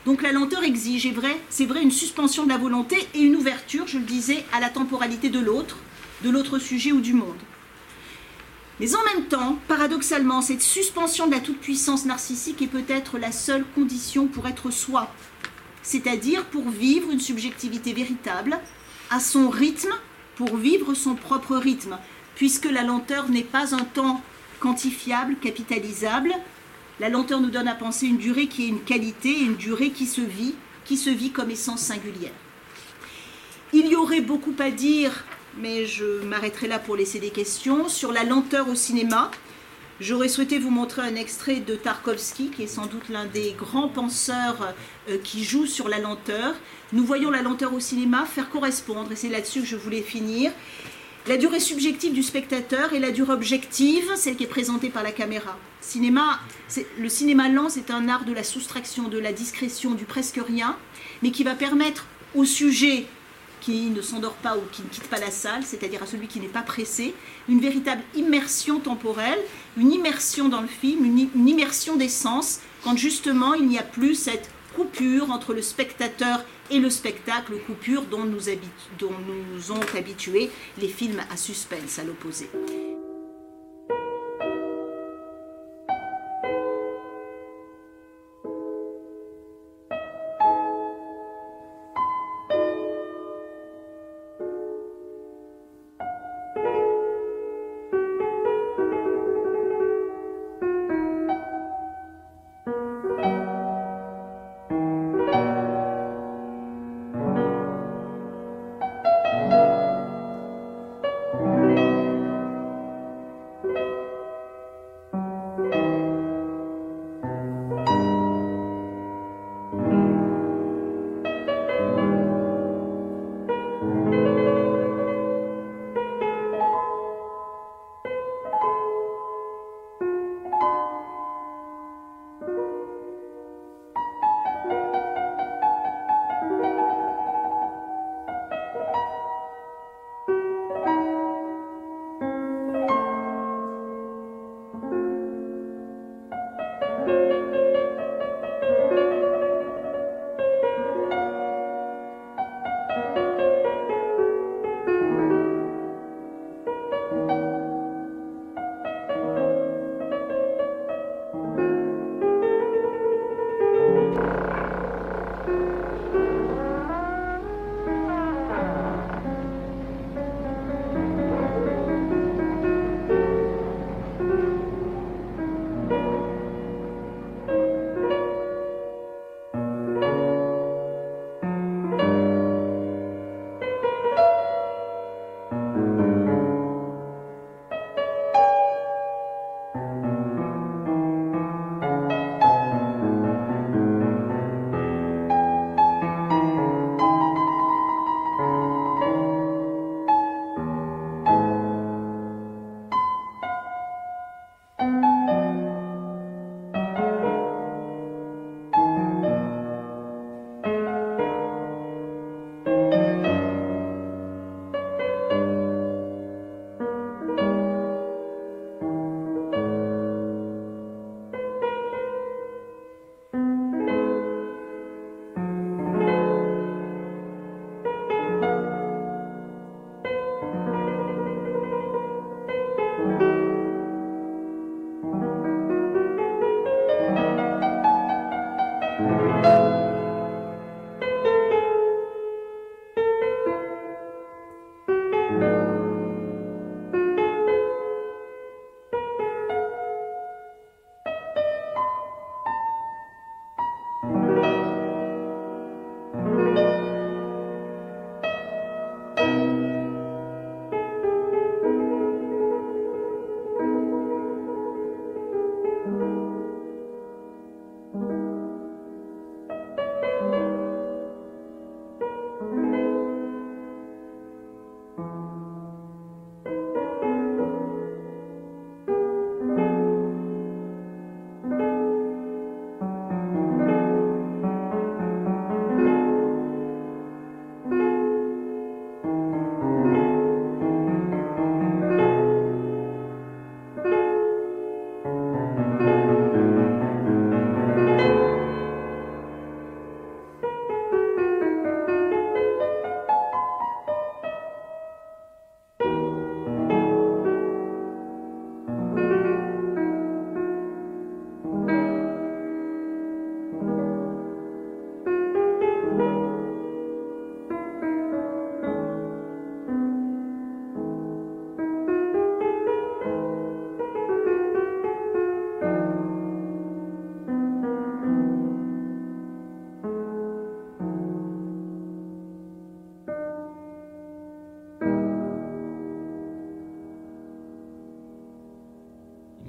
Donc la lenteur exige, est vrai, c'est vrai, une suspension de la volonté et une ouverture, je le disais, à la temporalité de l'autre, de l'autre sujet ou du monde. Mais en même temps, paradoxalement, cette suspension de la toute-puissance narcissique est peut-être la seule condition pour être soi, c'est-à-dire pour vivre une subjectivité véritable, à son rythme, pour vivre son propre rythme, puisque la lenteur n'est pas un temps quantifiable, capitalisable. La lenteur nous donne à penser une durée qui est une qualité, une durée qui se vit, qui se vit comme essence singulière. Il y aurait beaucoup à dire, mais je m'arrêterai là pour laisser des questions, sur la lenteur au cinéma. J'aurais souhaité vous montrer un extrait de Tarkovsky, qui est sans doute l'un des grands penseurs euh, qui joue sur la lenteur. Nous voyons la lenteur au cinéma faire correspondre, et c'est là-dessus que je voulais finir, la durée subjective du spectateur et la durée objective, celle qui est présentée par la caméra. Cinéma, le cinéma lent, c'est un art de la soustraction, de la discrétion, du presque rien, mais qui va permettre au sujet qui ne s'endort pas ou qui ne quitte pas la salle, c'est-à-dire à celui qui n'est pas pressé, une véritable immersion temporelle, une immersion dans le film, une, immersion des sens, quand justement il n'y a plus cette coupure entre le spectateur et le spectacle, coupure dont nous, dont nous ont habitués les films à suspense à l'opposé.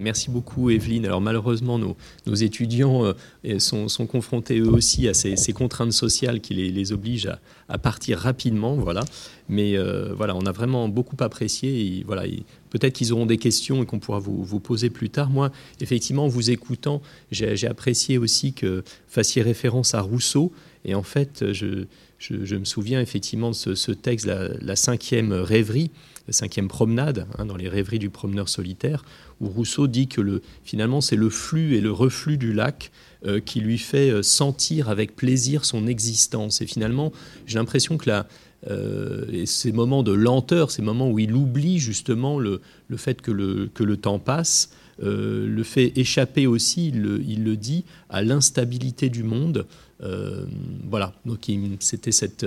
Merci beaucoup Evelyne. Alors malheureusement, nos, étudiants euh, sont, confrontés eux aussi à ces, contraintes sociales qui les, les obligent à, à, partir rapidement. Voilà. Mais euh, voilà, on a vraiment beaucoup apprécié. Voilà, peut-être qu'ils auront des questions et qu'on pourra vous, vous, poser plus tard. Moi, effectivement, en vous écoutant, j'ai apprécié aussi que fassiez référence à Rousseau. Et en fait, je, je, me souviens effectivement de ce, texte, la, la cinquième rêverie cinquième promenade, hein, dans les rêveries du promeneur solitaire, où Rousseau dit que le, finalement c'est le flux et le reflux du lac euh, qui lui fait euh, sentir avec plaisir son existence. Et finalement, j'ai l'impression que la, euh, ces moments de lenteur, ces moments où il oublie justement le, le fait que le, que le temps passe, euh, le fait échapper aussi, il le, dit, à l'instabilité du monde. Euh, voilà, donc c'était cette,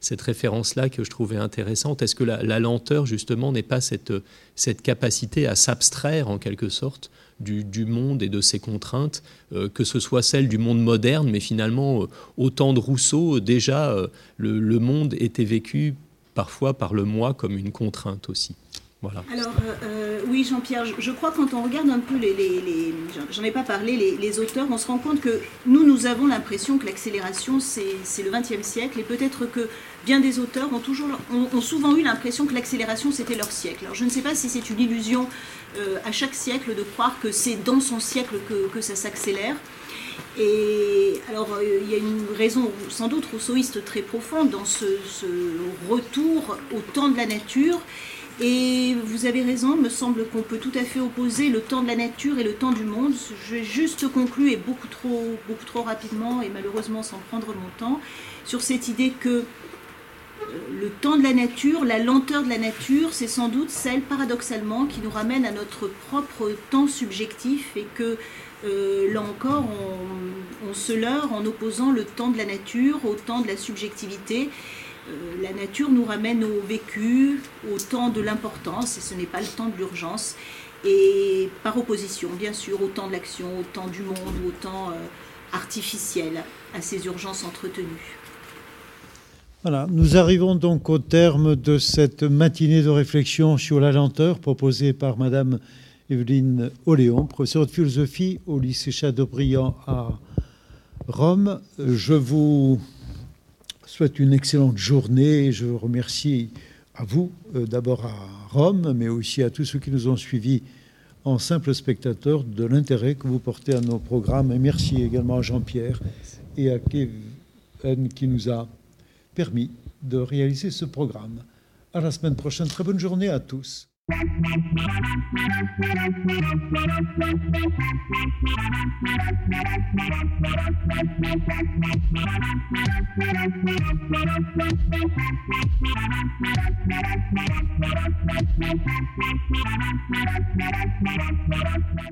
cette référence-là que je trouvais intéressante. Est-ce que la, la, lenteur, justement, n'est pas cette, cette capacité à s'abstraire, en quelque sorte, du, monde et de ses contraintes, euh, que ce soit celle du monde moderne, mais finalement, euh, au temps de Rousseau, déjà, euh, le, le monde était vécu parfois par le moi comme une contrainte aussi. Alors, euh, oui, Jean-Pierre, je, crois quand on regarde un peu les. J'en ai pas parlé, les, auteurs, on se rend compte que nous, nous avons l'impression que l'accélération, c'est le XXe siècle, et peut-être que bien des auteurs ont, toujours, ont, souvent eu l'impression que l'accélération, c'était leur siècle. Alors, je ne sais pas si c'est une illusion euh, à chaque siècle de croire que c'est dans son siècle que, que ça s'accélère. Et alors, euh, il y a une raison sans doute rousseauiste très profonde dans ce retour au temps de la nature. Et vous avez raison, me semble qu'on peut tout à fait opposer le temps de la nature et le temps du monde. Je vais juste conclure et beaucoup trop, trop rapidement et malheureusement sans prendre mon temps sur cette idée que le temps de la nature, la lenteur de la nature, c'est sans doute celle paradoxalement qui nous ramène à notre propre temps subjectif et que euh, là encore on, on se leurre en opposant le temps de la nature au temps de la subjectivité. Euh, la nature nous ramène au vécu, au temps de l'importance, et ce n'est pas le temps de l'urgence. Et par opposition, bien sûr, au temps de l'action, au temps du monde, au temps euh, artificiel, à ces urgences entretenues. Voilà, nous arrivons donc au terme de cette matinée de réflexion sur la lenteur proposée par Madame Evelyne Oléon, professeure de philosophie au lycée Chateaubriand à Rome. Je vous souhaite une excellente journée. Je remercie à vous, euh, d'abord à Rome, mais aussi à tous ceux qui nous ont suivis en simple spectateur de l'intérêt que vous portez à nos programmes. Et merci également à Jean-Pierre et à Kevin qui nous a permis de réaliser ce programme. À la semaine prochaine. Très bonne journée à tous. स्मारक छोड़ सात बड़ा स्मारक बड़ा स्वास्थ्य मारक बड़ा स्मारक बड़ा